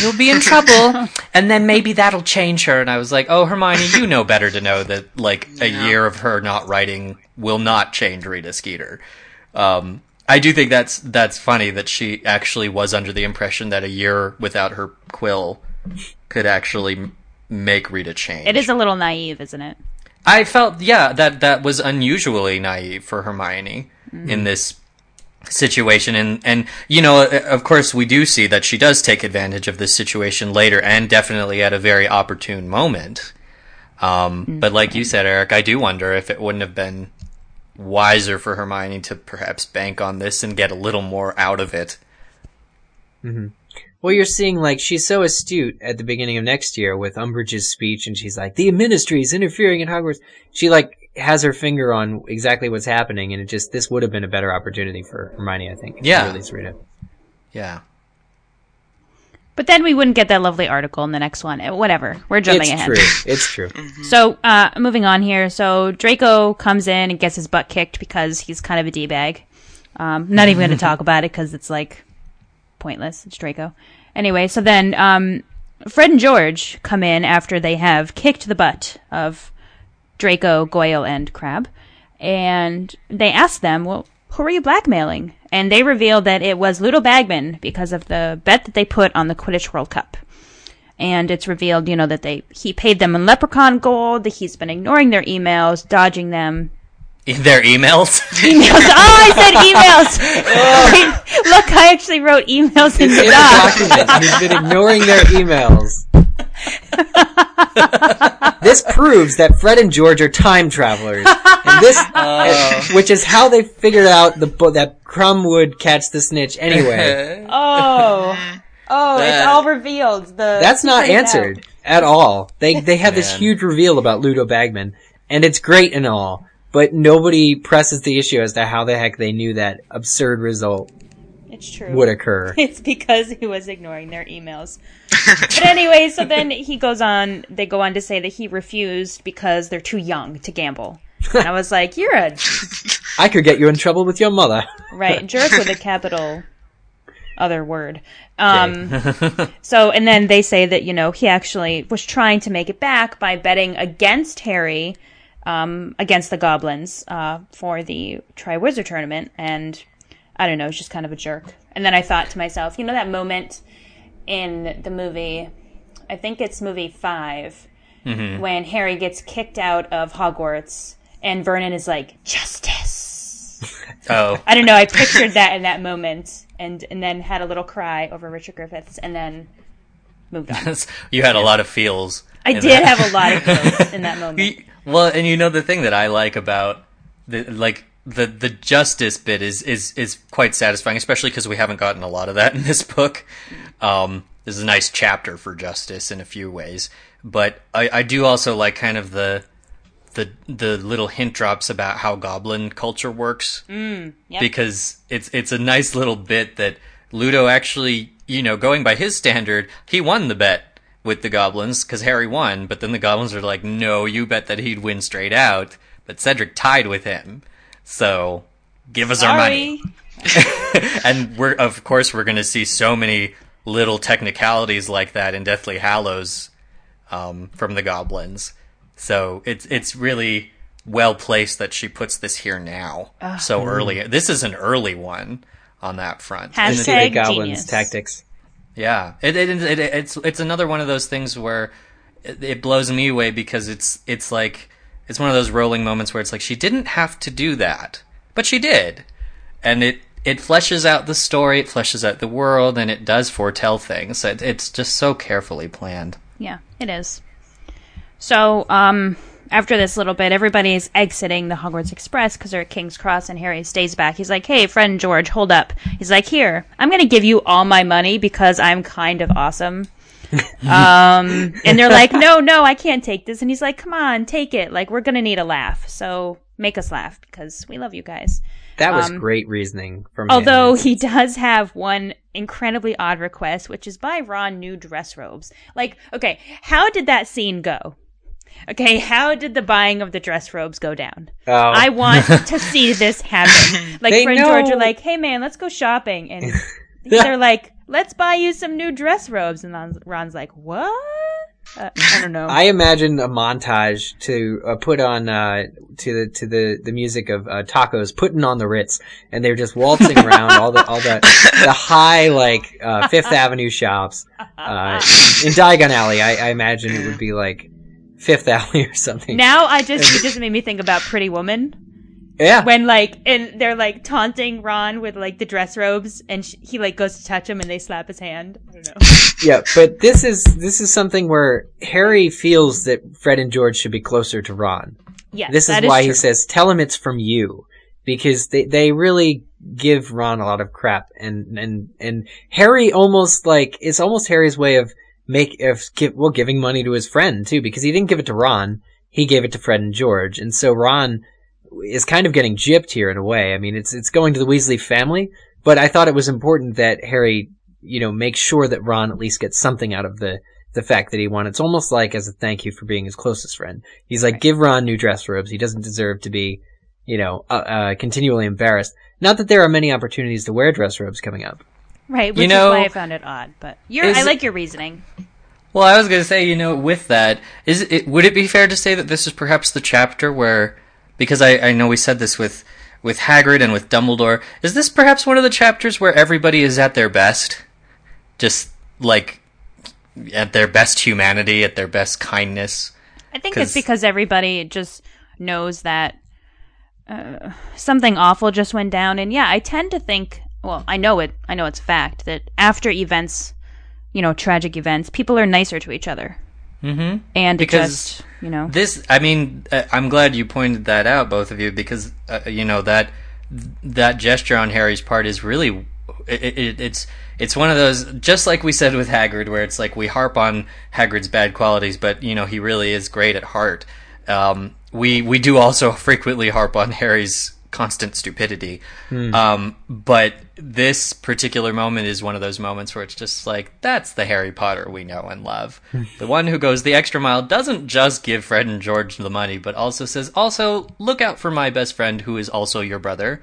C: you'll be in trouble, and then maybe that'll change her. And I was like, oh Hermione, you know better to know that like a year of her not writing will not change Rita Skeeter. Um, I do think that's that's funny that she actually was under the impression that a year without her quill could actually make Rita change.
B: It is a little naive, isn't it?
C: I felt yeah that that was unusually naive for Hermione
B: Mm-hmm.
C: in this situation and and you know uh, of course we do see that she does take advantage of this situation later and definitely at a very opportune moment um
B: Mm-hmm.
C: but like you said Eric I do wonder if it wouldn't have been wiser for Hermione to perhaps bank on this and get a little more out of it
A: hmm Well, you're seeing like she's so astute at the beginning of next year with Umbridge's speech, and she's like, "The Ministry is interfering in Hogwarts." She like has her finger on exactly what's happening, and it just this would have been a better opportunity for Hermione, I think. to
C: Yeah.
A: release Rita.
C: yeah
B: But then we wouldn't get that lovely article in the next one. Uh, Whatever. We're jumping
A: it's
B: ahead.
A: It's true. It's true.
B: So, uh, moving on here. So, Draco comes in and gets his butt kicked because he's kind of a D-bag. Um, not even going to talk about it because it's like pointless. It's Draco. Anyway, so then, um, Fred and George come in after they have kicked the butt of Draco, Goyle, and Crabbe. And they ask them, well, who are you blackmailing? And they reveal that it was Ludo Bagman because of the bet that they put on the Quidditch World Cup and it's revealed, you know, that they he paid them in leprechaun gold. That he's been ignoring their emails, dodging them.
C: Their emails?
B: Emails. Oh, I said emails. Wait, look, I actually wrote emails in
A: It's
B: the doc.
A: document. He's been ignoring their emails. this proves that Fred and George are time travelers, and this,
C: Oh.
A: which is how they figured out the bo- that Krum would catch the snitch anyway.
B: Oh, oh, it's all revealed. The
A: That's not answered
B: out.
A: at all. They they have this huge reveal about Ludo Bagman, and it's great and all, but nobody presses the issue as to how the heck they knew that absurd result
B: It's true.
A: would occur.
B: It's because he was ignoring their emails. but anyway, so then he goes on. They go on to say that he refused because they're too young to gamble. And I was like, "You're a
A: I could get you in trouble with your mother.
B: right jerk with a capital other word." Um, so, and then they say that you know he actually was trying to make it back by betting against Harry, um, against the goblins uh, for the Triwizard tournament, and I don't know, it's just kind of a jerk. And then I thought to myself, you know that moment in the movie, I think it's movie 5
C: Mhm.
B: when Harry gets kicked out of Hogwarts and Vernon is like, justice.
C: Oh.
B: I don't know, I pictured that in that moment and, and then had a little cry over Richard Griffiths and then moved on.
C: you had a lot of feels.
B: I did
C: that.
B: have a lot of feels in that moment.
C: Well, and you know the thing that I like about the like the the justice bit is is is quite satisfying, especially because we haven't gotten a lot of that in this book. Um, this is a nice chapter for justice in a few ways, but I, I do also like kind of the the the little hint drops about how goblin culture works
B: Mm, yep.
C: because it's it's a nice little bit that Ludo actually, you know, going by his standard, he won the bet with the goblins because Harry won, but then the goblins are like, "No, you bet that he'd win straight out." But Cedric tied with him, so give us our money. and we're of course we're going to see so many little technicalities like that in Deathly Hallows um, from the goblins. So it's it's really well placed that she puts this here now,
B: Ugh.
C: so early. This is an early one on that front.
B: Hashtag
A: the goblins
B: genius.
A: tactics.
C: Yeah, it, it, it, it- it's it's another one of those things where it, it blows me away because it's it's like it's one of those Rowling moments where it's like she didn't have to do that, but she did, and it it fleshes out the story, it fleshes out the world, and it does foretell things. It, it's just so carefully planned.
B: Yeah, it is. So, um, after this little bit, everybody's exiting the Hogwarts Express because they're at King's Cross, and Harry stays back. He's like, "Hey, friend George, hold up." He's like, "Here, I'm going to give you all my money because I'm kind of awesome." um, and they're like, "No, no, I can't take this." And he's like, "Come on, take it. Like, we're going to need a laugh. So make us laugh because we love you guys."
A: That was
B: Um,
A: great reasoning from him.
B: Although he does have one incredibly odd request, which is buy Ron new dress robes. Like, okay, how did that scene go? Okay, how did the buying of the dress robes go down?
A: Oh.
B: I want to see this happen. Like,
A: They
B: Fred and George are like, hey man, let's go shopping. And they're like, let's buy you some new dress robes. And Ron's, like, what? Uh, I don't know.
A: I imagine a montage to uh, put on uh, to the to the, the music of uh, Taco's, putting on the Ritz, and they're just waltzing around all the all the the high like uh, Fifth Avenue shops uh, in Diagon Alley. I, I imagine it would be like Fifth Alley or something.
B: Now I just it just made me think about Pretty Woman.
A: Yeah.
B: When like and they're like taunting Ron with like the dress robes, and sh- he like goes to touch him, and they slap his hand. I don't know.
A: yeah, but this is this is something where Harry feels that Fred and George should be closer to Ron.
B: Yeah,
A: this is
B: that is
A: why he says, "Tell him it's from you," because they they really give Ron a lot of crap, and and and Harry almost like it's almost Harry's way of make of give, well giving money to his friend too, because he didn't give it to Ron, he gave it to Fred and George, and so Ron is kind of getting gypped here in a way. I mean, it's it's going to the Weasley family, but I thought it was important that Harry you know, make sure that Ron at least gets something out of the the fact that he won. It's almost like as a thank you for being his closest friend. He's like, give Ron new dress robes. He doesn't deserve to be, you know, uh, uh, continually embarrassed. Not that there are many opportunities to wear dress robes coming up.
B: Right, which
C: You know-
B: is why I found it odd. But you're,
C: Is
B: I like your reasoning.
C: Well, I was going to say, you know, with that, is it would it be fair to say that this is perhaps the chapter where, because I, I know we said this with with Hagrid and with Dumbledore, is this perhaps one of the chapters where everybody is at their best, just like at their best humanity, at their best kindness?
B: I think
C: 'Cause-
B: it's because everybody just knows that uh, something awful just went down, and yeah, I tend to think. Well, I know it. I know it's a fact that after events, you know, tragic events, people are nicer to each other,
C: Mm-hmm.
B: and
C: Because
B: just, you know,
C: This, I mean, uh, I'm glad you pointed that out, both of you, because uh, you know that that gesture on Harry's part is really it, it, it's it's one of those just like we said with Hagrid, where it's like we harp on Hagrid's bad qualities, but you know he really is great at heart. Um, we we do also frequently harp on Harry's constant stupidity,
A: Hmm.
C: um, but this particular moment is one of those moments where it's just like that's the Harry Potter we know and love. the one who goes the extra mile doesn't just give Fred and George the money, but also says, also look out for my best friend who is also your brother,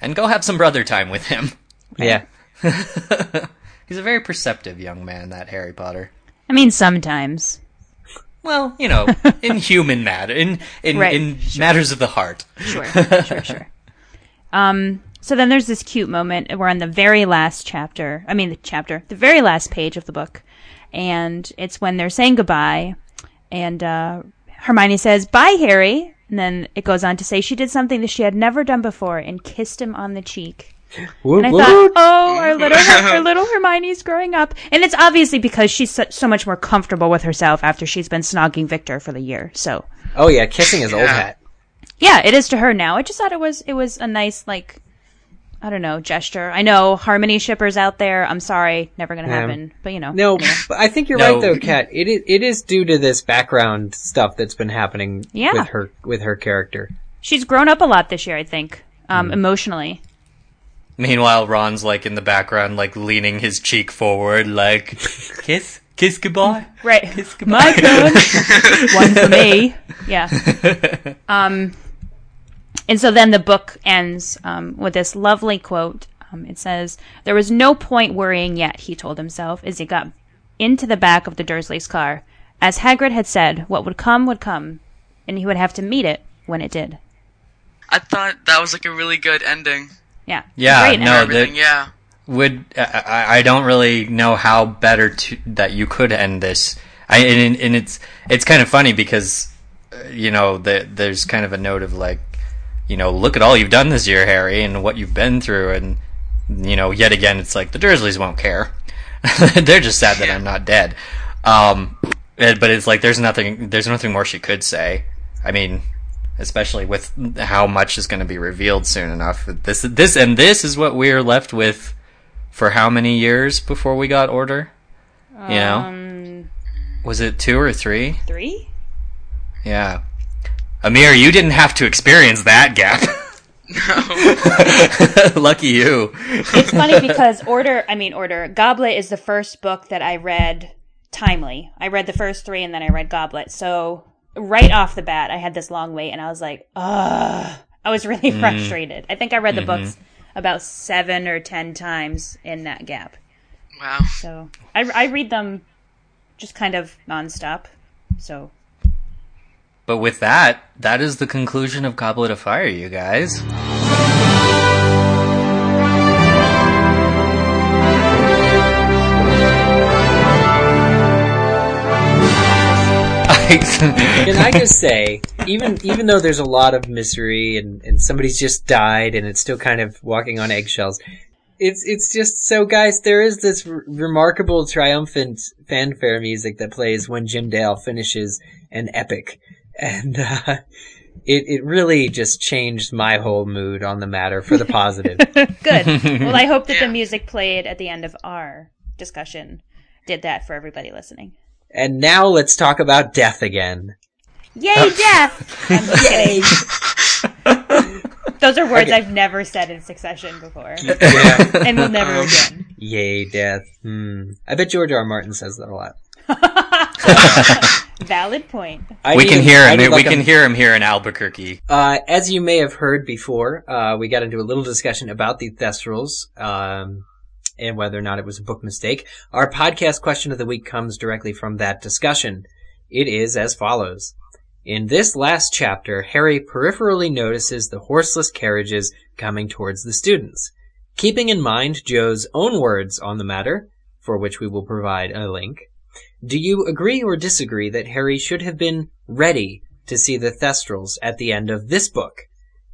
C: and go have some brother time with him.
A: Yeah.
C: He's a very perceptive young man, that Harry Potter.
B: I mean, sometimes.
C: Well, you know, in human matter, in in,
B: Right,
C: in matters of the heart.
B: Sure, sure, sure. Um, so then there's this cute moment. We're on the very last chapter. I mean, the chapter, the very last page of the book, and it's when they're saying goodbye, and uh, Hermione says, "Bye, Harry," and then it goes on to say she did something that she had never done before and kissed him on the cheek.
A: Woot,
B: and I thought, oh, our little, our little Hermione's growing up, and it's obviously because she's so, so much more comfortable with herself after she's been snogging Victor for the year. So,
A: Oh yeah, kissing is old hat.
B: yeah, it is to her now. I just thought it was it was a nice like I don't know gesture. I know harmony shippers out there. I'm sorry, never gonna
A: Yeah.
B: happen. But you know,
A: No,
B: anyway.
A: but I think you're
C: No.
A: right though, Kat. It is, it is due to this background stuff that's been happening
B: Yeah.
A: with her with her character.
B: she's grown up a lot this year. I think um, emotionally.
C: Meanwhile, Ron's like in the background, like leaning his cheek forward, like kiss, kiss goodbye.
B: Right, my turn. One for me. Yeah. Um, and so then the book ends um, with this lovely quote. Um, it says, "There was no point worrying yet," he told himself as he got into the back of the Dursleys' car. As Hagrid had said, what would come would come, and he would have to meet it when it did.
D: I thought that was like a really good ending.
B: Yeah.
C: Yeah,
B: Great
C: no,
B: ending.
D: Everything,
C: that
D: yeah.
C: would I, I I don't really know how better to that you could end this. I and, and it's it's kind of funny because uh, you know the, there's kind of a note of like you know look at all you've done this year, Harry, and what you've been through, and you know yet again it's like the Dursleys won't care. They're just sad that I'm not dead. Um, but it's like there's nothing there's nothing more she could say. I mean, especially with how much is going to be revealed soon enough. This this and this is what we're left with for how many years before we got order? You know,
B: Um,
C: was it two or three?
B: three.
C: Yeah. Amir, you didn't have to experience that gap. No. Lucky you.
B: It's funny because Order, I mean Order, Goblet is the first book that I read timely. I read the first three and then I read Goblet. So right off the bat, I had this long wait and I was like, ugh. I was really
C: Mm.
B: frustrated. I think I read the
C: Mhm.
B: books about seven or ten times in that gap.
D: Wow.
B: So I, I read them just kind of nonstop. So
C: But with that, that is the conclusion of Goblet of Fire, you guys.
A: Can I just say, even even though there's a lot of misery and, and somebody's just died and it's still kind of walking on eggshells, it's it's just so guys. There is this r- remarkable triumphant fanfare music that plays when Jim Dale finishes an epic, and uh, it it really just changed my whole mood on the matter for the positive.
B: good. well, I hope that the music played at the end of our discussion did that for everybody listening.
A: And now let's talk about death again.
B: Yay, death! I'm just. Those are words
A: Okay.
B: I've never said in succession before.
A: Yeah.
B: and will never again.
A: Yay, death. Hmm. I bet George R. R. Martin says that a lot.
B: Valid point.
A: I
C: we
A: need
C: can hear
A: I
C: him. We
A: like a-
C: can hear him here in Albuquerque.
A: Uh, as you may have heard before, uh, we got into a little discussion about the Thestrals, um, and whether or not it was a book mistake. Our podcast question of the week comes directly from that discussion. It is as follows. In this last chapter, Harry peripherally notices the horseless carriages coming towards the students. Keeping in mind Jo's own words on the matter, for which we will provide a link, do you agree or disagree that Harry should have been ready to see the Thestrals at the end of this book?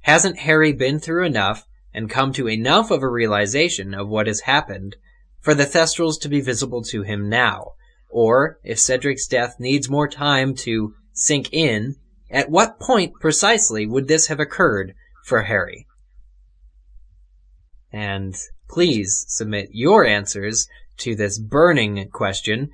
A: Hasn't Harry been through enough and come to enough of a realization of what has happened for the Thestrals to be visible to him now? Or, if Cedric's death needs more time to sink in, at what point precisely would this have occurred for Harry? And please submit your answers to this burning question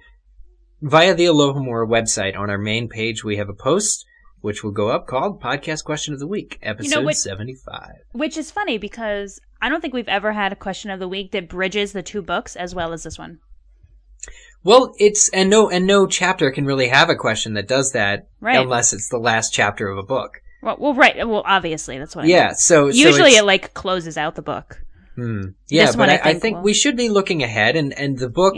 A: via the Alohomora website. On our main page, we have a post which will go up called Podcast Question of the Week, episode
B: what-
A: 75.
B: Which is funny because I don't think we've ever had a question of the week that bridges the two books as well as this one.
A: Well, it's and no and no chapter can really have a question that does that
B: Right.
A: unless it's the last chapter of a book.
B: Well, well right. Well, obviously that's what. I
A: Yeah,
B: mean.
A: so- so
B: usually
A: it's-
B: it like closes out the book.
A: Hmm. Yeah,
B: This
A: but
B: one,
A: I,
B: I
A: I
B: think,
A: think
B: will-
A: we should be looking ahead, and and the book,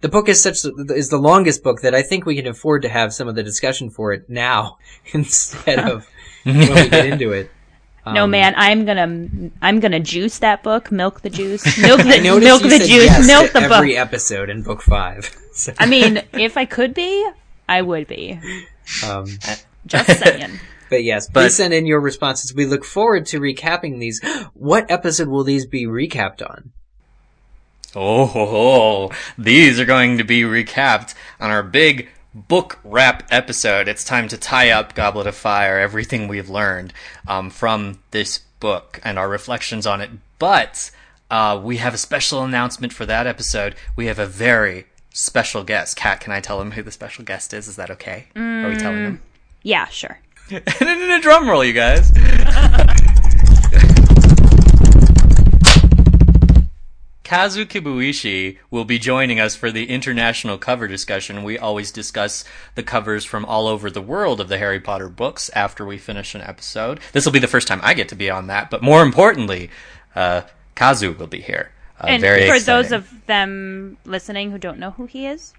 A: the book is such is the longest book that I think we can afford to have some of the discussion for it now instead of when we get into it.
B: no
A: Um,
B: man, I'm gonna I'm gonna juice that book, milk the juice, milk the
A: noticed
B: milk the juice,
A: yes
B: milk the
A: every
B: book.
A: Every episode in book five. So,
B: I mean, if I could be, I would be.
A: um,
B: Just saying.
A: But yes, please send in your responses. We look forward to recapping these. What episode will these be recapped on?
C: Oh, ho, ho. these are going to be recapped on our big book wrap episode. It's time to tie up Goblet of Fire, everything we've learned um, from this book and our reflections on it. But uh, we have a special announcement for that episode. We have a very special guest. Kat, can I tell him who the special guest is? Is that okay? Are we telling him?
B: Yeah, sure.
C: and in a drum roll, you guys. Kazu Kibuishi will be joining us for the international cover discussion. We always discuss the covers from all over the world of the Harry Potter books after we finish an episode. This will be the first time I get to be on that, but more importantly, uh, Kazu will be here. Uh,
B: and for
C: exciting.
B: those of them listening who don't know who he is,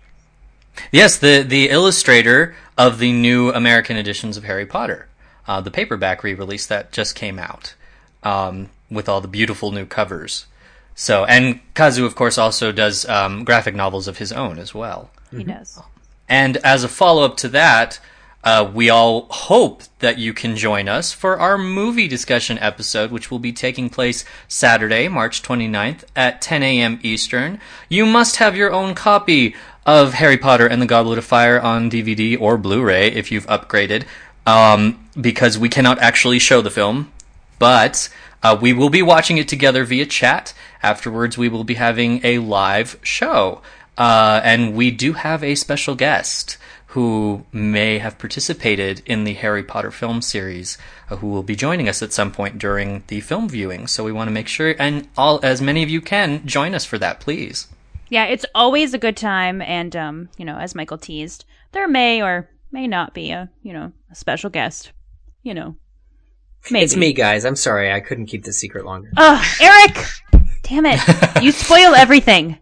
C: Yes, the the illustrator of the new American editions of Harry Potter, uh, the paperback re-release that just came out, um, with all the beautiful new covers. So, and Kazu, of course, also does um, graphic novels of his own as well.
B: he does.
C: And as a follow up to that, uh, we all hope that you can join us for our movie discussion episode, which will be taking place Saturday, March 29th at 10 a.m. Eastern. You must have your own copy of Harry Potter and the Goblet of Fire on DVD or Blu ray if you've upgraded, um, because we cannot actually show the film, but uh, we will be watching it together via chat. Afterwards, we will be having a live show. Uh, and we do have a special guest who may have participated in the Harry Potter film series, uh, who will be joining us at some point during the film viewing. So we want to make sure, and all as many of you can, join us for that, please.
B: Yeah, it's always a good time, and um, you know, as Michael teased, there may or may not be a you know a special guest. You know, maybe
A: It's me, guys. I'm sorry. I couldn't keep the secret longer.
B: Ugh, Eric! Damn it! You spoil everything.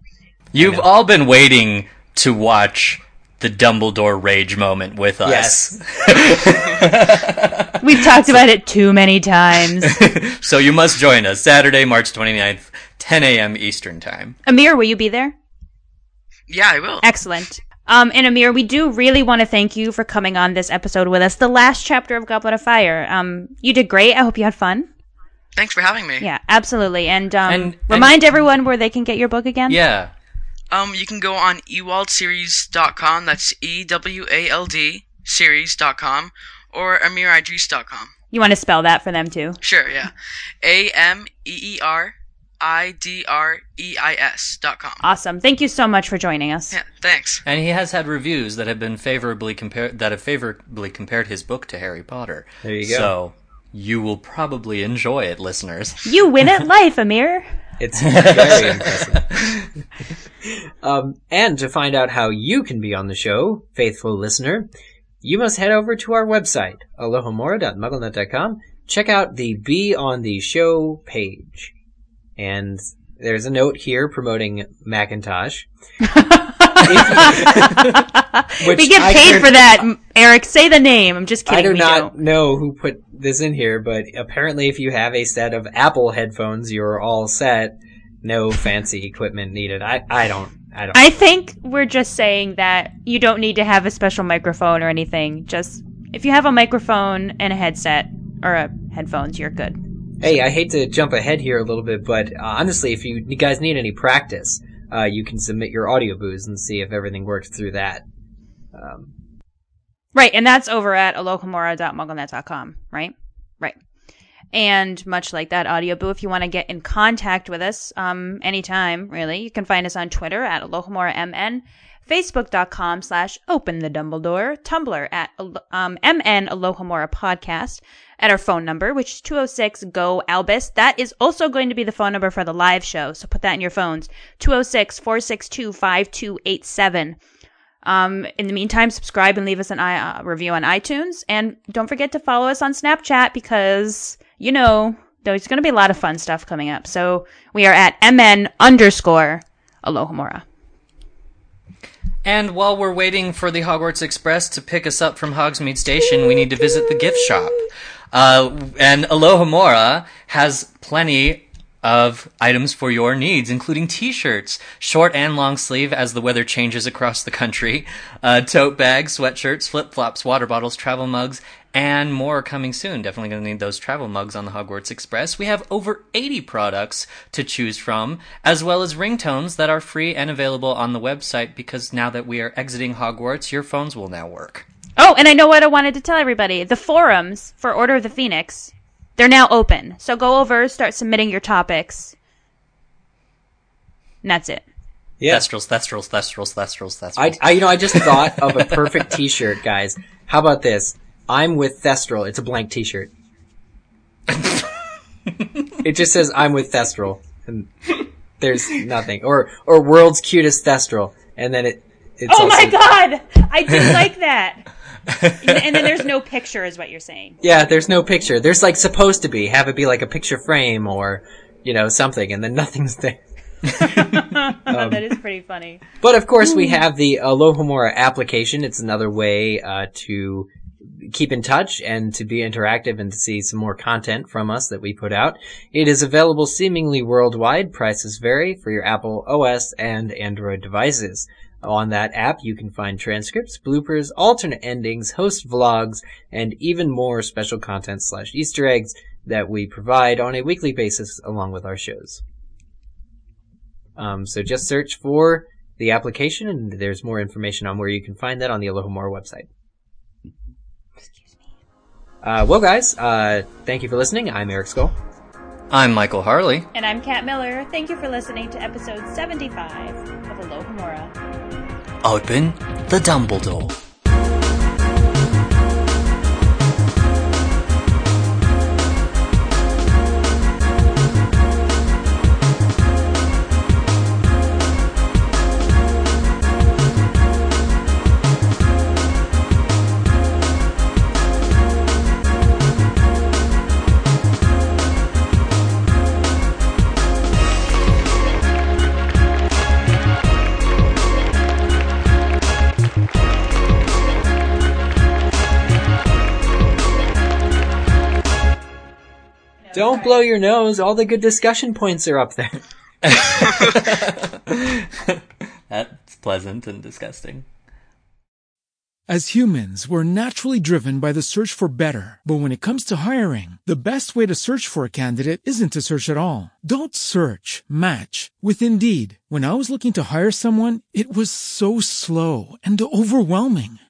C: You've all been waiting to watch the Dumbledore rage moment with us.
B: We've talked about it too many times.
C: so you must join us Saturday, March 29th, 10 a.m. Eastern Time.
B: Amir, will you be there?
D: Yeah, I will.
B: Excellent. Um, and Amir, we do really want to thank you for coming on this episode with us, the last chapter of Goblet of Fire. Um, you did great. I hope you had fun.
D: Thanks for having me.
B: Yeah, absolutely. And um,
C: And-
B: remind everyone where they can get your book again.
C: Yeah.
D: Um, you can go on ewaldseries.com. That's E W A L D series.com or amiridris.com.
B: You want to spell that for them too?
D: Sure, yeah. A M E E R I D R E I S dot com.
B: Awesome. Thank you so much for joining us.
D: Yeah, thanks.
C: And he has had reviews that have been favorably compared that have favorably compared his book to Harry Potter.
A: There you go.
C: So You will probably enjoy it, listeners.
B: You win at life, Amir.
A: It's very impressive. um, and to find out how you can be on the show, faithful listener, you must head over to our website, alohomora.mugglenet.com. Check out the Be on the Show page. And there's a note here promoting Macintosh.
B: We get paid for that. Eric, say the name. I'm just kidding.
A: I do
B: we
A: not
B: don't.
A: know who put this in here, but apparently if you have a set of Apple headphones, you're all set. No fancy equipment needed. I, I don't, I don't.
B: I think we're just saying that you don't need to have a special microphone or anything. Just if you have a microphone and a headset or a headphones, you're good.
A: Hey, I hate to jump ahead here a little bit, but uh, honestly, if you, you guys need any practice, uh, you can submit your Audioboos and see if everything works through that. Um,
B: Right, and that's over at alohomora.mugglenet.com, right? Right. And much like that audio boo, if you want to get in contact with us um, anytime, really, you can find us on Twitter at alohomora.mn, facebook.com slash open the Dumbledore, Tumblr at um, MN Alohomora Podcast, at our phone number, which is 206 GO Albus. That is also going to be the phone number for the live show, so put that in your phones 206 462 5287. Um, in the meantime, subscribe and leave us an uh, review on iTunes. And don't forget to follow us on Snapchat because, you know, there's going to be a lot of fun stuff coming up. So we are at MN underscore Alohomora.
C: And while we're waiting for the Hogwarts Express to pick us up from Hogsmeade Station, we need to visit the gift shop. Uh, and Alohomora has plenty of items for your needs, including t-shirts, short and long sleeve as the weather changes across the country, uh, tote bags, sweatshirts, flip-flops, water bottles, travel mugs, and more coming soon. Definitely going to need those travel mugs on the Hogwarts Express. We have over 80 products to choose from, as well as ringtones that are free and available on the website because now that we are exiting Hogwarts, your phones will now work.
B: Oh, and I know what I wanted to tell everybody. The forums for Order of the Phoenix, they're now open. So go over, start submitting your topics. And that's it.
A: Yeah.
C: Thestrals, Thestrals, Thestrals, Thestrals, Thestrals.
A: I, I, you know, I just thought of a perfect T-shirt, guys. How about this? I'm with Thestral. It's a blank T-shirt. it just says I'm with Thestral, and there's nothing. Or or world's cutest Thestral, and then it. It's
B: oh
A: also-
B: my god! I did like that. And then there's no picture, is what you're saying.
A: Yeah, there's no picture. There's like supposed to be. Have it be like a picture frame or, you know, something, and then nothing's there. Um,
B: that is pretty funny.
A: But of course, we have the Alohomora application. It's another way uh, to keep in touch and to be interactive and to see some more content from us that we put out. It is available seemingly worldwide. Prices vary for your Apple OS and Android devices. On that app, you can find transcripts, bloopers, alternate endings, host vlogs, and even more special content slash Easter eggs that we provide on a weekly basis along with our shows. Um, so just search for the application, and there's more information on where you can find that on the Alohomora website. Excuse me. Uh, well, guys, uh, thank you for listening. I'm Eric Scull.
C: I'm Michael Harle.
B: And I'm Kat Miller. Thank you for listening to episode 75 of Aloha Alohomora.
E: Open the Dumbledore.
A: Don't blow your nose. All the good discussion points are up there.
C: That's pleasant and disgusting.
J: As humans, we're naturally driven by the search for better. But when it comes to hiring, the best way to search for a candidate isn't to search at all. Don't search, match with Indeed. When I was looking to hire someone, it was so slow and overwhelming.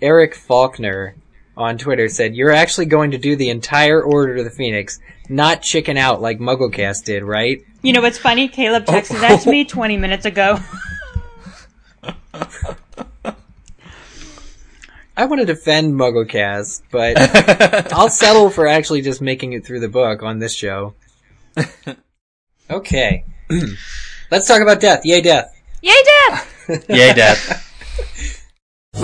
A: Eric Faulkner on Twitter said, You're actually going to do the entire Order of the Phoenix, not chicken out like MuggleCast did, right?
B: You know what's funny? Caleb texted that to me 20 minutes ago.
A: I want to defend MuggleCast, but I'll settle for actually just making it through the book on this show. Okay. Let's talk about death. Yay, death.
B: Yay, death!
C: Yay, death.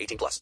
K: 18 plus.